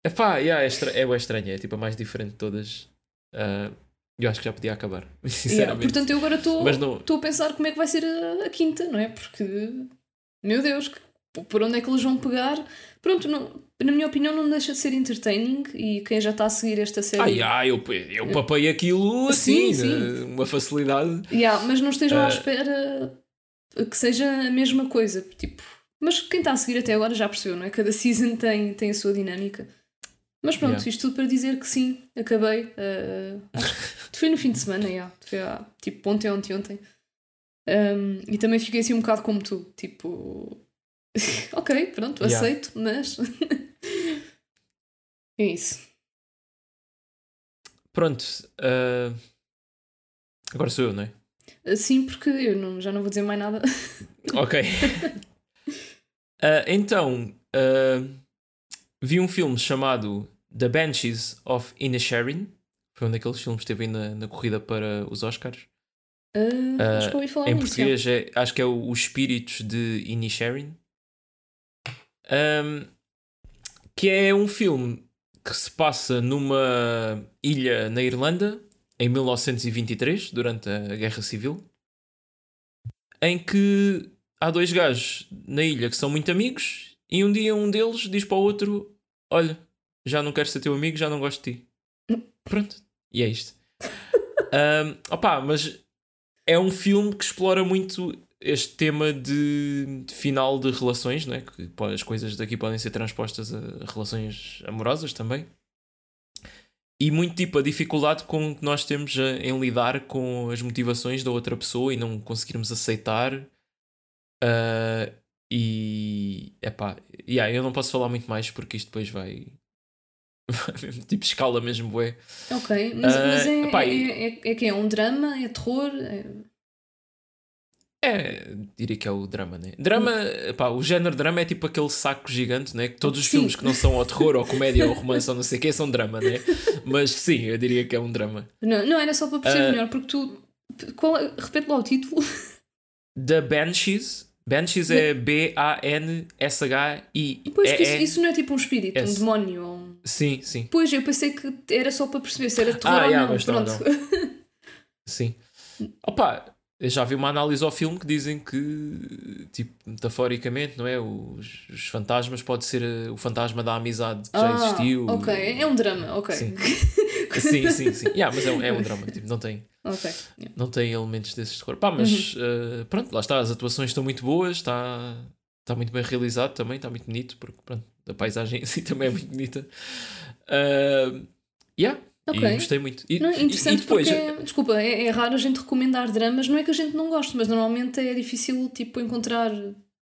epá, yeah, é, estra é bué estranho, é tipo a mais diferente de todas. Ah, eu acho que já podia acabar, Yeah, sinceramente. Portanto, eu agora estou Mas não- a pensar como é que vai ser a, a quinta, não é? Porque, meu Deus, por onde é que eles vão pegar? Pronto, não, na minha opinião, não deixa de ser entertaining e quem já está a seguir esta série. Ai, ai, eu, eu papei aquilo assim, Sim, sim. né, uma facilidade. Yeah, mas não estejam à Ah. espera que seja a mesma coisa. Tipo, mas quem está a seguir até agora já percebeu, não é? Cada season tem, tem a sua dinâmica. Mas pronto, Yeah. isto tudo para dizer que sim, acabei. ah, acho que foi no fim de semana, yeah. foi há, tipo ontem, ontem, ontem. Um, e também fiquei assim um bocado como tu, tipo, ok, pronto, Yeah. aceito, mas é isso. Pronto, ah, agora sou eu, não é? Ah, Sim, porque eu não- já não vou dizer mais nada. Ok. Ah, então, ah, vi um filme chamado The Banshees of Inisherin. Foi um daqueles filmes que esteve aí na, na corrida para os Oscars. Ah, acho que ouvi falar em nisso, português, é- acho que é o, Os Espíritos de Inisherin. Ahm, que é um filme que se passa numa ilha na Irlanda em 1923, durante a Guerra Civil, em que há dois gajos na ilha que são muito amigos e um dia um deles diz para o outro: Olha, já não quero ser teu amigo, já não gosto de ti. Pronto, e é isto. Ahm, opa, mas é um filme que explora muito este tema de, de final de relações, né? que pô, as coisas daqui podem ser transpostas a relações amorosas também. E muito tipo a dificuldade com que nós temos em lidar com as motivações da outra pessoa e não conseguirmos aceitar. Ah, e epá, yeah, eu não posso falar muito mais porque isto depois vai. tipo, escala mesmo, bué. Ok, mas, Ah, mas é, epá, é, é, é que é um drama, é terror. É... É, diria que é o drama, né? Drama, pá, o género drama é tipo aquele saco gigante, né? Que todos os Sim. filmes que não são ou terror ou comédia ou romance ou não sei o que são drama, né? Mas sim, eu diria que é um drama. Não, não, era só para perceber Ah. melhor, porque tu. Qual, repete lá o título. The Banshees. Banshees é B-A-N-S-H-I. Pois é, que isso, isso não é tipo um espírito, um demónio. ou um- Sim, sim, Pois, eu pensei que era só para perceber se era terror Ah, ou yeah, não. mas não, Pronto. sim. Opa, eu já vi uma análise ao filme que dizem que, tipo, metaforicamente, não é? Os, os fantasmas pode ser eh, o fantasma da amizade que já Ah, existiu. Ok, é um drama, ok. Sim. Sim, sim, sim. Yeah, mas é um, é um drama, tipo, não tem. Ok. yeah. não tem elementos desses de cor. Pá, mas eh, pronto, lá está, as atuações estão muito boas, está, está muito bem realizado também, está muito bonito, porque pronto, a paisagem em si também é muito bonita. Uh, yeah, Ok. e gostei muito. E, Não, interessante e depois, porque, desculpa, é, é raro a gente recomendar dramas, não é que a gente não goste, mas normalmente é difícil tipo encontrar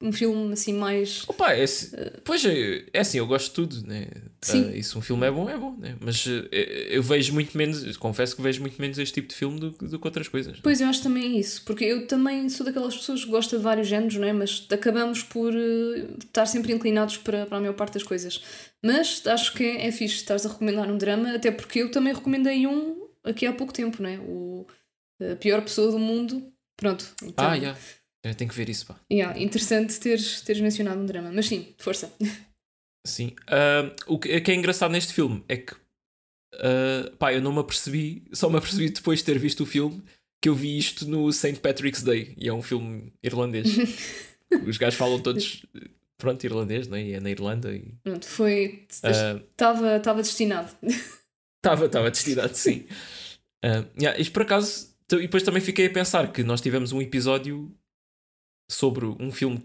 um filme assim mais. opa, é, assim- pois é, é assim, eu gosto de tudo, né? Sim. Ah, e se um filme é bom, é bom, né? Mas eh, eu vejo muito menos, confesso que vejo muito menos este tipo de filme do, que- do que outras coisas. Pois eu acho também isso, porque eu também sou daquelas pessoas que gosta de vários géneros, não é? Mas acabamos por eh, estar sempre inclinados para, para a maior parte das coisas. Mas acho que é, é fixe estares a recomendar um drama, até porque eu também recomendei um aqui há pouco tempo, não é? O A Pior Pessoa do Mundo. Pronto. Então, Ah, yeah. Eu tenho que ver isso, pá. yeah, interessante teres, teres mencionado um drama. Mas sim, força. Sim. Ah, o que, o que é engraçado neste filme é que ah, pá, eu não me apercebi, só me apercebi depois de ter visto o filme que eu vi isto no St. Patrick's Day e é um filme irlandês. Os gajos falam todos, pronto, irlandês, né? e é na Irlanda e Pronto, foi. Estava estava destinado. estava estava destinado, sim. Uh, yeah, isto por acaso, e depois também fiquei a pensar que nós tivemos um episódio sobre um filme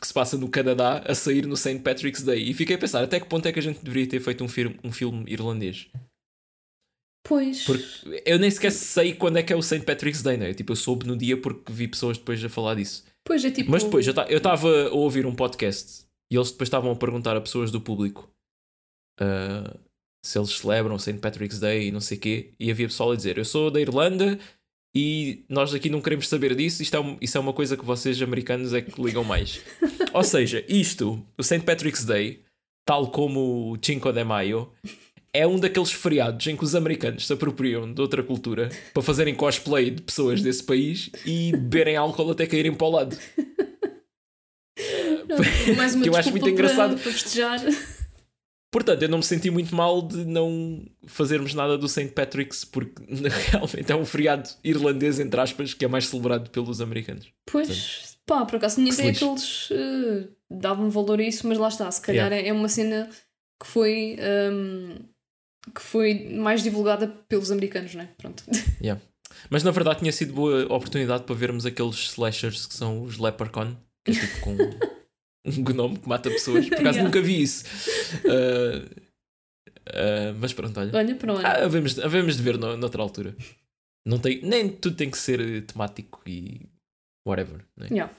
que se passa no Canadá a sair no St. Patrick's Day. E fiquei a pensar até que ponto é que a gente deveria ter feito um, filme, um filme irlandês. Pois. Porque eu nem sequer sei quando é que é o St. Patrick's Day, não é? Tipo, eu soube no dia porque vi pessoas depois a falar disso. Pois é tipo. Mas depois, eu estava a ouvir um podcast e eles depois estavam a perguntar a pessoas do público uh, se eles celebram St. Patrick's Day e não sei o quê. E havia pessoal a dizer: Eu sou da Irlanda e nós aqui não queremos saber disso. Isto é, um, isso é uma coisa que vocês americanos é que ligam mais. Ou seja, isto, o St. Patrick's Day, tal como o Cinco de Maio, é um daqueles feriados em que os americanos se apropriam de outra cultura para fazerem cosplay de pessoas desse país e beberem álcool até caírem para o lado. Não, mais uma que eu acho muito engraçado. Para festejar. Portanto, eu não me senti muito mal de não fazermos nada do St. Patrick's, porque realmente é um feriado irlandês, entre aspas, que é mais celebrado pelos americanos. Pois, Portanto, pá, por acaso tinha ideia que eles uh, davam valor a isso, mas lá está, se calhar yeah. é uma cena que foi, um, que foi mais divulgada pelos americanos, não é? Pronto. Yeah. Mas na verdade tinha sido boa oportunidade para vermos aqueles slashers que são os Leprechaun, que é tipo com. um gnome que mata pessoas. Por acaso yeah. nunca vi isso. Uh, uh, mas pronto, olha. Olha para onde? Ah, havemos, havemos de ver no, noutra altura. Não tem, nem tudo tem que ser temático e whatever. Né? Yeah.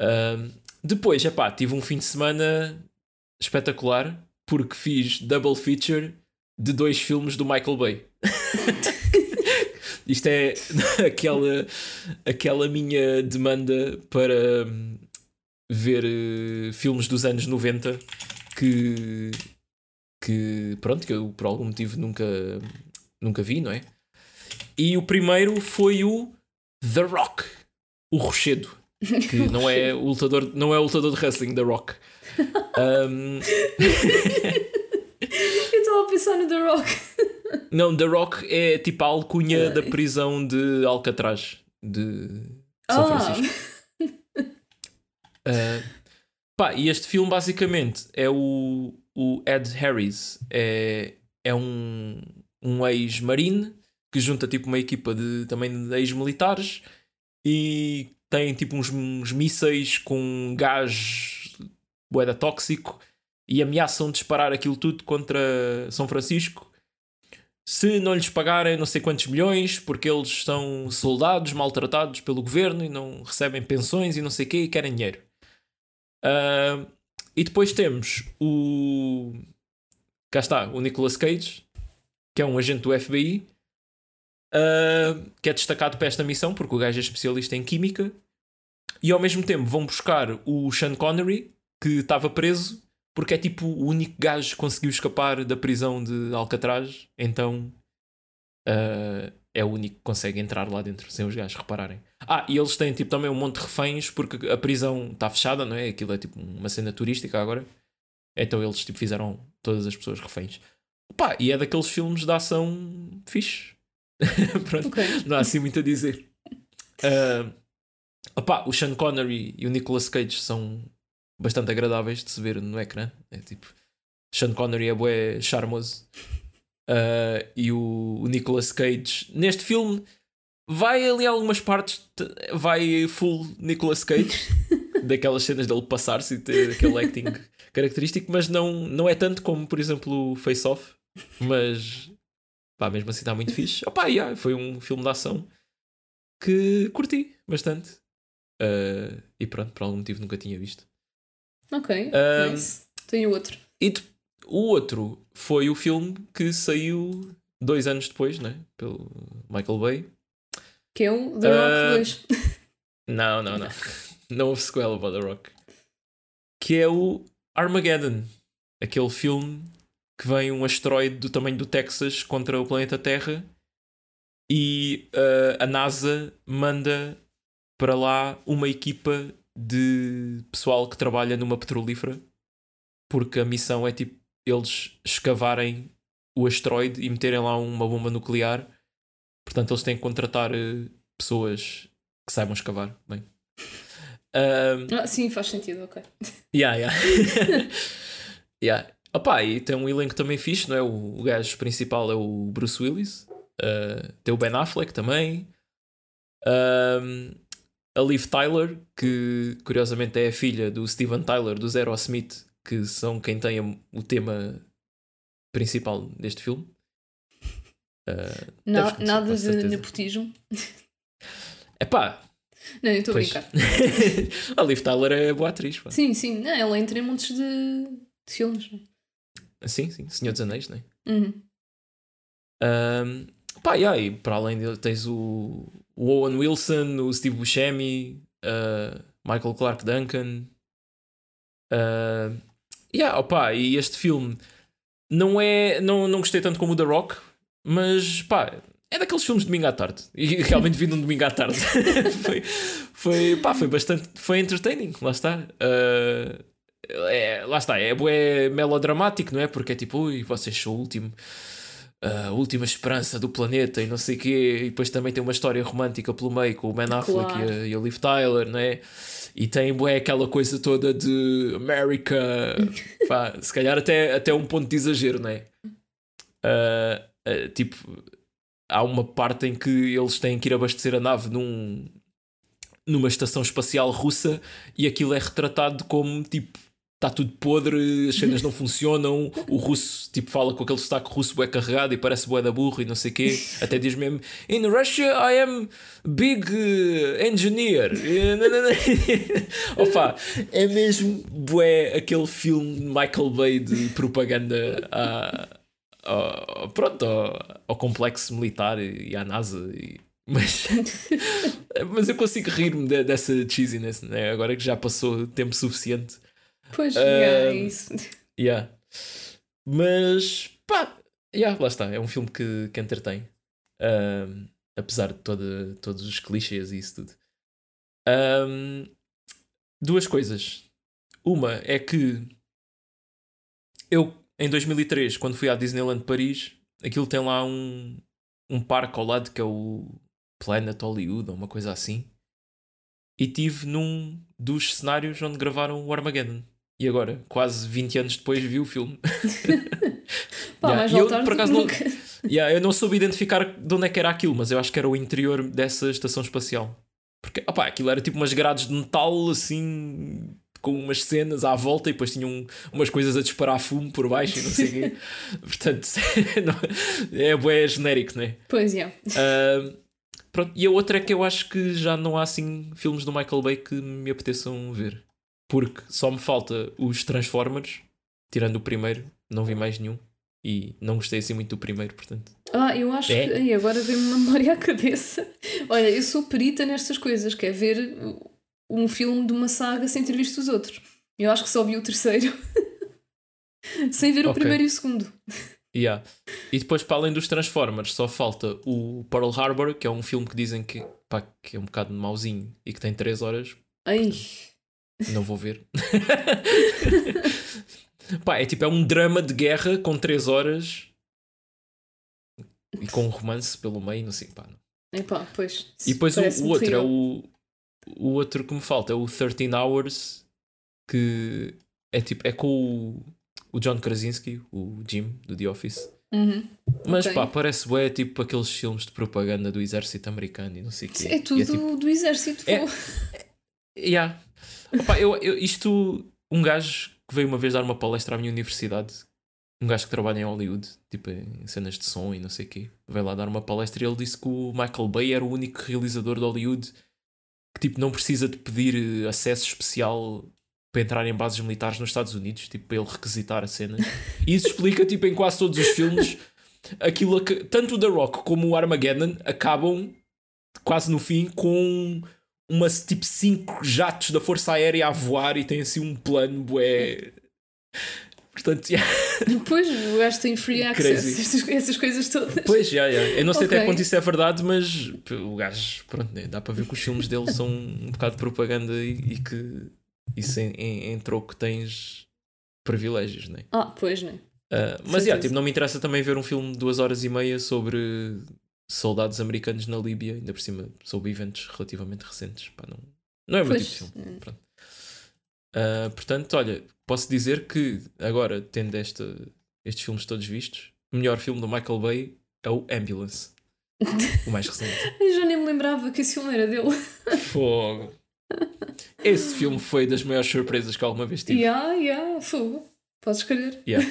Uh, depois, epá, tive um fim de semana espetacular porque fiz double feature de dois filmes do Michael Bay. Isto é aquela, aquela minha demanda para ver uh, filmes dos anos 90 que, que pronto, que eu por algum motivo nunca, nunca vi, não é? E o primeiro foi o The Rock, o Rochedo, que não é o lutador, não é o lutador de wrestling, The Rock. Um... eu estava a pensar no The Rock. Não, The Rock é tipo a alcunha da prisão de Alcatraz de São ah. Francisco. Uh, pá, e este filme basicamente é o, o Ed Harris, é, é um, um ex-marine que junta tipo uma equipa de, também de ex-militares e tem tipo uns, uns mísseis com gás boeda tóxico e ameaçam disparar aquilo tudo contra São Francisco se não lhes pagarem não sei quantos milhões porque eles são soldados maltratados pelo governo e não recebem pensões e não sei o quê e querem dinheiro. E depois temos o. Cá está, o Nicolas Cage, que é um agente do FBI, uh, que é destacado para esta missão, porque o gajo é especialista em química. E ao mesmo tempo vão buscar o Sean Connery, que estava preso, porque é tipo o único gajo que conseguiu escapar da prisão de Alcatraz. Então uh, é o único que consegue entrar lá dentro sem os gajos repararem. Ah, e eles têm tipo também um monte de reféns porque a prisão está fechada, não é? Aquilo é tipo uma cena turística agora. Então eles tipo fizeram todas as pessoas reféns. Pá, e é daqueles filmes de ação fixe. Pronto, okay. não há assim muito a dizer. Uh, opá, o Sean Connery e o Nicolas Cage são bastante agradáveis de se ver no ecrã. É tipo, Sean Connery é bué charmoso. Uh, e o, o Nicolas Cage neste filme vai ali algumas partes vai full Nicolas Cage daquelas cenas dele passar-se e ter aquele acting característico mas não, não é tanto como por exemplo o Face Off mas pá, mesmo assim está muito fixe Opa, yeah, foi um filme de ação que curti bastante uh, e pronto, por algum motivo nunca tinha visto ok, uh, nice. tenho outro e o outro foi o filme que saiu dois anos depois, né? Pelo Michael Bay. Que é o The Rock 2. Não, não, não. Não houve sequela para The Rock. Que é o Armageddon. Aquele filme que vem um asteroide do tamanho do Texas contra o planeta Terra e uh, a NASA manda para lá uma equipa de pessoal que trabalha numa petrolífera porque a missão é tipo eles escavarem o asteroide e meterem lá uma bomba nuclear. Portanto, eles têm que contratar uh, pessoas que saibam escavar. Bem. Um, ah, sim, faz sentido, ok. Yeah, yeah. yeah. Opa, e tem um elenco também fixe, não é? O, o gajo principal é o Bruce Willis, Uh, tem o Ben Affleck também. Um, a Liv Tyler, que curiosamente é a filha do Steven Tyler, do Zero Smith, que são quem tem o tema principal deste filme. Uh, nada de nepotismo. É pá. Não, eu estou a brincar. a Liv Tyler é boa atriz. Pá. Sim, sim. Não, ela entra em montes de, de filmes. Sim, sim. Senhor dos Anéis, não é? Uhum. Um, pá, yeah, e para além dele tens o, o Owen Wilson, o Steve Buscemi, uh, Michael Clark Duncan. Uh, yeah, opa, e este filme não é. Não, não gostei tanto como o The Rock, mas pá, é daqueles filmes de domingo à tarde. E realmente vi um domingo à tarde. foi, foi, pá, foi bastante. Foi entertaining, lá está. Uh, é, lá está, é, é melodramático, não é? Porque é tipo, ui, vocês são o último a última esperança do planeta e não sei o quê, e depois também tem uma história romântica pelo meio com o Ben Affleck claro. e, a, e a Liv Tyler, não é? E tem é, aquela coisa toda de America, pá, se calhar até, até um ponto de exagero, não é? Uh, uh, tipo, há uma parte em que eles têm que ir abastecer a nave num, numa estação espacial russa e aquilo é retratado como tipo está tudo podre, as cenas não funcionam, o russo tipo fala com aquele sotaque russo bué carregado e parece bué da burro e não sei quê, até diz mesmo In Russia I am big uh, engineer. Opa, é mesmo bué aquele filme de Michael Bay de propaganda a, pronto, ao, ao, complexo militar e à NASA e mas, mas eu consigo rir-me de, dessa cheesiness, né? agora que já passou tempo suficiente Pois, uh, é isso. Yeah. Mas, pá, yeah, lá está. É um filme que, que entretém. Um, apesar de toda, todos os clichês e isso tudo. Um, duas coisas. Uma é que eu, em 2003, quando fui à Disneyland Paris, aquilo tem lá um, um parque ao lado que é o Planet Hollywood, ou uma coisa assim. E tive num dos cenários onde gravaram o Armageddon. E agora, quase 20 anos depois, vi o filme. Pá, yeah. eu, por acaso, não, yeah, eu não soube identificar de onde é que era aquilo, mas eu acho que era o interior dessa estação espacial. Porque opa, aquilo era tipo umas grades de metal assim com umas cenas à volta e depois tinham umas coisas a disparar fumo por baixo e não sei o quê. Portanto, é bué genérico, não é? Pois é. Uh, pronto. E a outra é que eu acho que já não há assim filmes do Michael Bay que me apeteçam ver porque só me falta os Transformers, tirando o primeiro, não vi mais nenhum. E não gostei assim muito do primeiro, portanto. Ah, eu acho é. que. Ai, agora vem-me uma memória à cabeça. Olha, eu sou perita nestas coisas, que é ver um filme de uma saga sem ter visto os outros. Eu acho que só vi o terceiro. sem ver okay. o primeiro e o segundo. Yeah. E depois, para além dos Transformers, só falta o Pearl Harbor, que é um filme que dizem que, pá, que é um bocado mauzinho e que tem 3 horas. Ai. Não vou ver. pá, é tipo, é um drama de guerra com 3 horas e com um romance pelo meio, não sei, pá. Não. Epá, pois. E depois o, o outro é o. O outro que me falta é o 13 Hours, que é tipo, é com o, o John Krasinski, o Jim do The Office. Uhum. Mas okay. pá, parece bué tipo aqueles filmes de propaganda do exército americano e não sei o quê. É tudo é, tipo, do exército. É, é, yeah. Opa, eu, eu, isto, um gajo que veio uma vez dar uma palestra à minha universidade, um gajo que trabalha em Hollywood, tipo em cenas de som e não sei o quê, veio lá dar uma palestra e ele disse que o Michael Bay era o único realizador de Hollywood que tipo não precisa de pedir eh, acesso especial para entrar em bases militares nos Estados Unidos, tipo para ele requisitar a cena. E isso explica tipo em quase todos os filmes aquilo que tanto o The Rock como o Armageddon acabam quase no fim com umas tipo cinco jatos da Força Aérea a voar e tem assim um plano bué. Portanto, yeah. Pois, o gajo tem free access, essas, essas, coisas todas. Pois, já, yeah, yeah. eu não sei okay. até quanto isso é verdade, mas o gajo, pronto, né, dá para ver que os filmes dele são um bocado de propaganda e, e que isso em, em, em, troco tens privilégios, né? Ah, pois, né? Uh, mas, yeah, tipo, não me interessa também ver um filme de duas horas e meia sobre soldados americanos na Líbia, ainda por cima sob eventos relativamente recentes. Pá, não, não é o meu tipo de filme. Uh, portanto, olha, posso dizer que agora, tendo esta, estes filmes todos vistos, o melhor filme do Michael Bay é o Ambulance. O mais recente. Eu já nem me lembrava que esse filme era dele. Fogo. Esse filme foi das maiores surpresas que alguma vez tive. Yeah, yeah, fogo. Podes escolher. Yeah.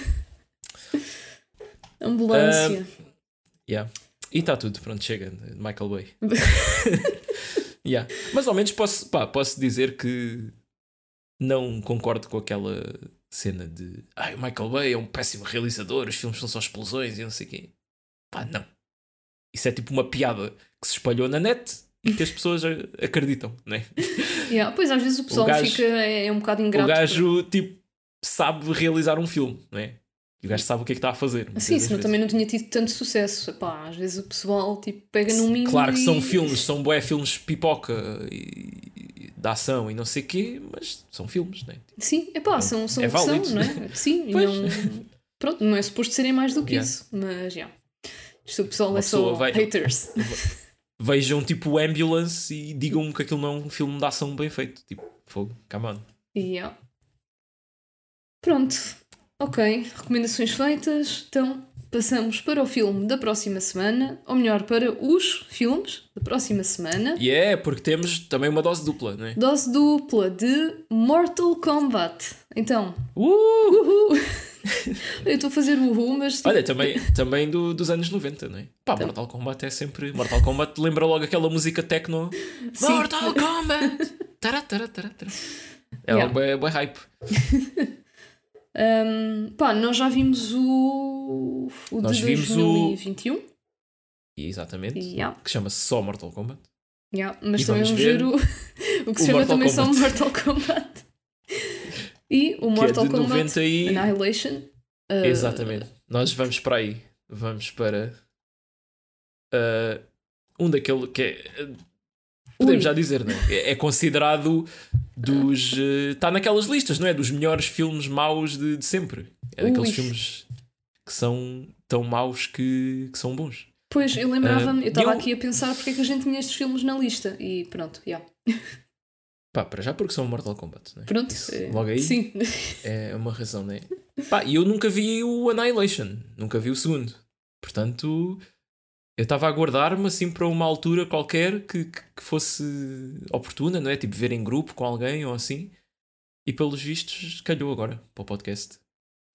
Ambulância. Yeah. E está tudo, pronto, chega. Michael Bay. yeah. Mas ao menos posso, pá, posso dizer que não concordo com aquela cena de ai, o Michael Bay é um péssimo realizador, os filmes são só explosões e não sei o quê. Pá, não. Isso é tipo uma piada que se espalhou na net e que as pessoas acreditam, né? Yeah, Pois às vezes o pessoal gajo- fica é, é um bocado ingrato. o gajo, tipo, sabe realizar um filme, né? E o gajo sabe o que é que está a fazer. Sim, senão também não tinha tido tanto sucesso. Epá, às vezes o pessoal tipo, pega num mimo Claro que e... são filmes, são bué filmes pipoca e de ação e não sei o quê, mas são filmes, né? Sim, epá, são, são é que são, não é? Sim, não... Pronto, não é suposto serem mais do que Yeah. isso. Mas, já. Isto o pessoal Uma é só vai- haters. Vejam tipo Ambulance e digam-me que aquilo não é um filme de ação bem feito. Tipo, fogo, come on. Yeah. Pronto, ok. Recomendações feitas. Então, passamos para o filme da próxima semana. Ou melhor, para os filmes da próxima semana. E é, porque temos também uma dose dupla, né? Dose dupla de Mortal Kombat. Então, Uh! uhul! Eu estou a fazer uhul, mas tipo, Olha, também, também do- dos anos 90, não é? Pá, Então. Mortal Kombat é sempre. Mortal Kombat lembra logo aquela música techno. Sim. Mortal Kombat! Tara, tara, tara, tara. É Yeah. bué- bué hype. hum, pá, nós já vimos o, o Nós de vimos o- 2021. E exatamente. Yeah, Que chama-se só Mortal Kombat. yeah, mas E também vamos ver, ver o, o que o se chama Mortal também só Kombat. Mortal Kombat. E o é Mortal de Kombat 90 e. Annihilation. uh, Exatamente. Nós vamos para aí. Vamos para. uh, um daquele que é. Podemos Ui. já dizer, não é? É- É considerado dos. Está naquelas listas, não é? Dos melhores filmes maus de, de sempre. É daqueles Ui. filmes que são tão maus que, que são bons. Pois, eu lembrava-me, Ah, eu estava eu- aqui a pensar porque é que a gente tinha estes filmes na lista. E pronto, yeah. Pá, para já porque são Mortal Kombat, não é? pronto. Isso, eh, logo aí Sim. é uma razão, não é? Pá, e eu nunca vi o Annihilation, nunca vi o segundo. Portanto, eu estava a aguardar-me assim para uma altura qualquer que, que, que fosse oportuna, não é? Tipo, ver em grupo com alguém ou assim. E pelos vistos, calhou agora para o podcast.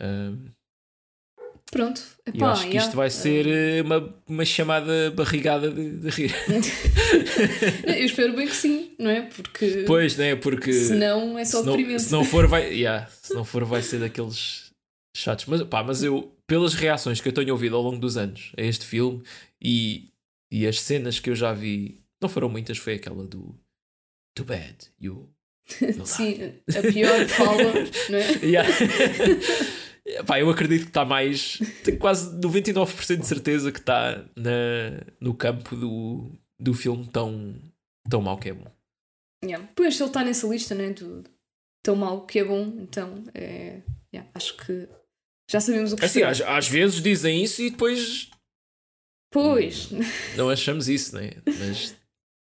Ahm, Pronto. e eu Epá, acho que yeah. isto vai ser eh, uma, uma chamada barrigada de, de rir. Eu espero bem que sim, não é? Porque pois, né? Porque senão é só se não, deprimente. se não for, vai. Yeah, se não for, vai ser daqueles chatos. Mas, pá, mas eu, pelas reações que eu tenho ouvido ao longo dos anos a este filme e, e as cenas que eu já vi, não foram muitas, foi aquela do Too Bad, you. will die." Sim, a pior fala, não é? Yeah. Pá, eu acredito que está mais. Tenho quase 99% de certeza que está na, no campo do, do filme tão, tão mau que é bom. Yeah. Pois, ele está nessa lista, né? Do tão mau que é bom, então é. yeah, acho que já sabemos o que Assim, esperar. às, às vezes dizem isso e depois Pois, não achamos isso, né? Mas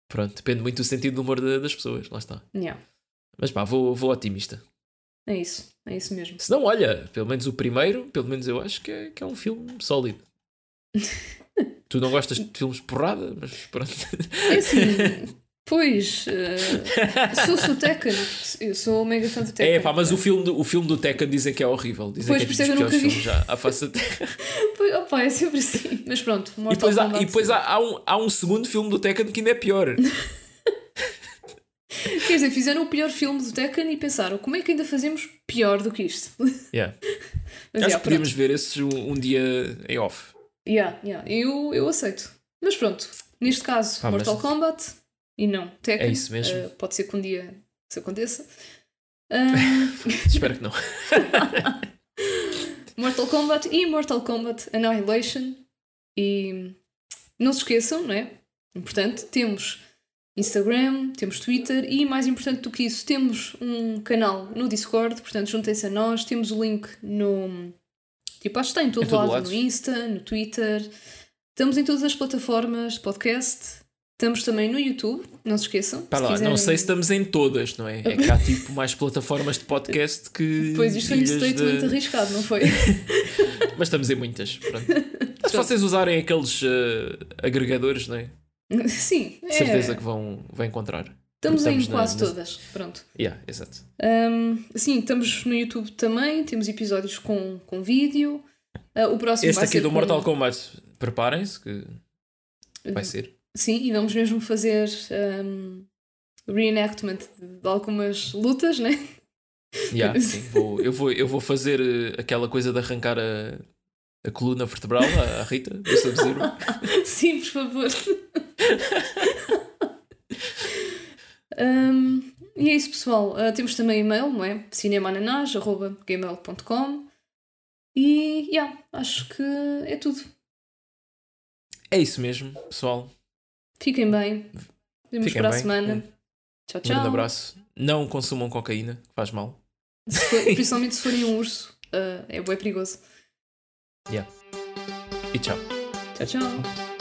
pronto, depende muito do sentido do humor da- das pessoas, lá está. yeah, Mas pá, vou, vou otimista. é isso, é isso mesmo. Se não, olha, pelo menos o primeiro, pelo menos eu acho que é, que é um filme sólido. tu não gostas de filmes porrada, mas pronto. É assim, pois, eh, sou, sou Tekken, eu sou mega fã do Tekken. É pá, mas o filme, do, o filme do Tekken dizem que é horrível. Dizem Pois, que é dos isso é piores vi. filmes já à face da Terra. Pois, opa, é sempre assim. Mas pronto, E Mortal depois, há, Kombat. e depois há, há um, há um segundo filme do Tekken que ainda é pior. Quer dizer, fizeram o pior filme do Tekken e pensaram como é que ainda fazemos pior do que isto? Yeah. Mas, Acho yeah, que podíamos ver esses um, um dia em off. Yeah, yeah, eu, eu aceito. Mas pronto, neste caso, Ah, mas- Mortal Kombat e não Tekken. É isso mesmo. Eh, pode ser que um dia isso aconteça. Ah, Espero que não. Mortal Kombat e Mortal Kombat Annihilation. E não se esqueçam, não é? Importante, temos Instagram, temos Twitter e, mais importante do que isso, temos um canal no Discord, portanto, juntem-se a nós. Temos o link no. Tipo, acho que está em todo, Em todo lado, lado. no Insta, no Twitter. Estamos em todas as plataformas de podcast. Estamos também no YouTube, não se esqueçam. Pá se lá, quiserem- não sei se estamos em todas, não é? É que há tipo mais plataformas de podcast que. Pois isto foi um statement de- arriscado, não foi? Mas estamos em muitas. Pronto. Se vocês usarem aqueles uh, agregadores, não é? Sim, De certeza que vão, vão encontrar. Estamos, Estamos em na- quase na- todas. Pronto. Yeah, exato. Um, sim, estamos no YouTube também. Temos episódios com, com vídeo. Uh, o próximo Este aqui do com- Mortal Kombat, preparem-se que vai ser. Sim, e vamos mesmo fazer um, reenactment de algumas lutas, né? Yeah, sim, vou- eu, vou, eu vou fazer eh, aquela coisa de arrancar a, a coluna vertebral à, à Rita, do Sub-Zero. Sim, por favor. Um, e é isso, pessoal. Uh, temos também e-mail, não é? cinemananás.gmail.com E, yeah, acho que é tudo. É isso mesmo, pessoal. Fiquem bem. Vemos Fiquem para a bem. semana. Um Tchau, Um tchau. grande abraço. Não consumam cocaína, que faz mal. Se for- principalmente se forem um urso, uh, é bem perigoso. E tchau. Tchau, tchau.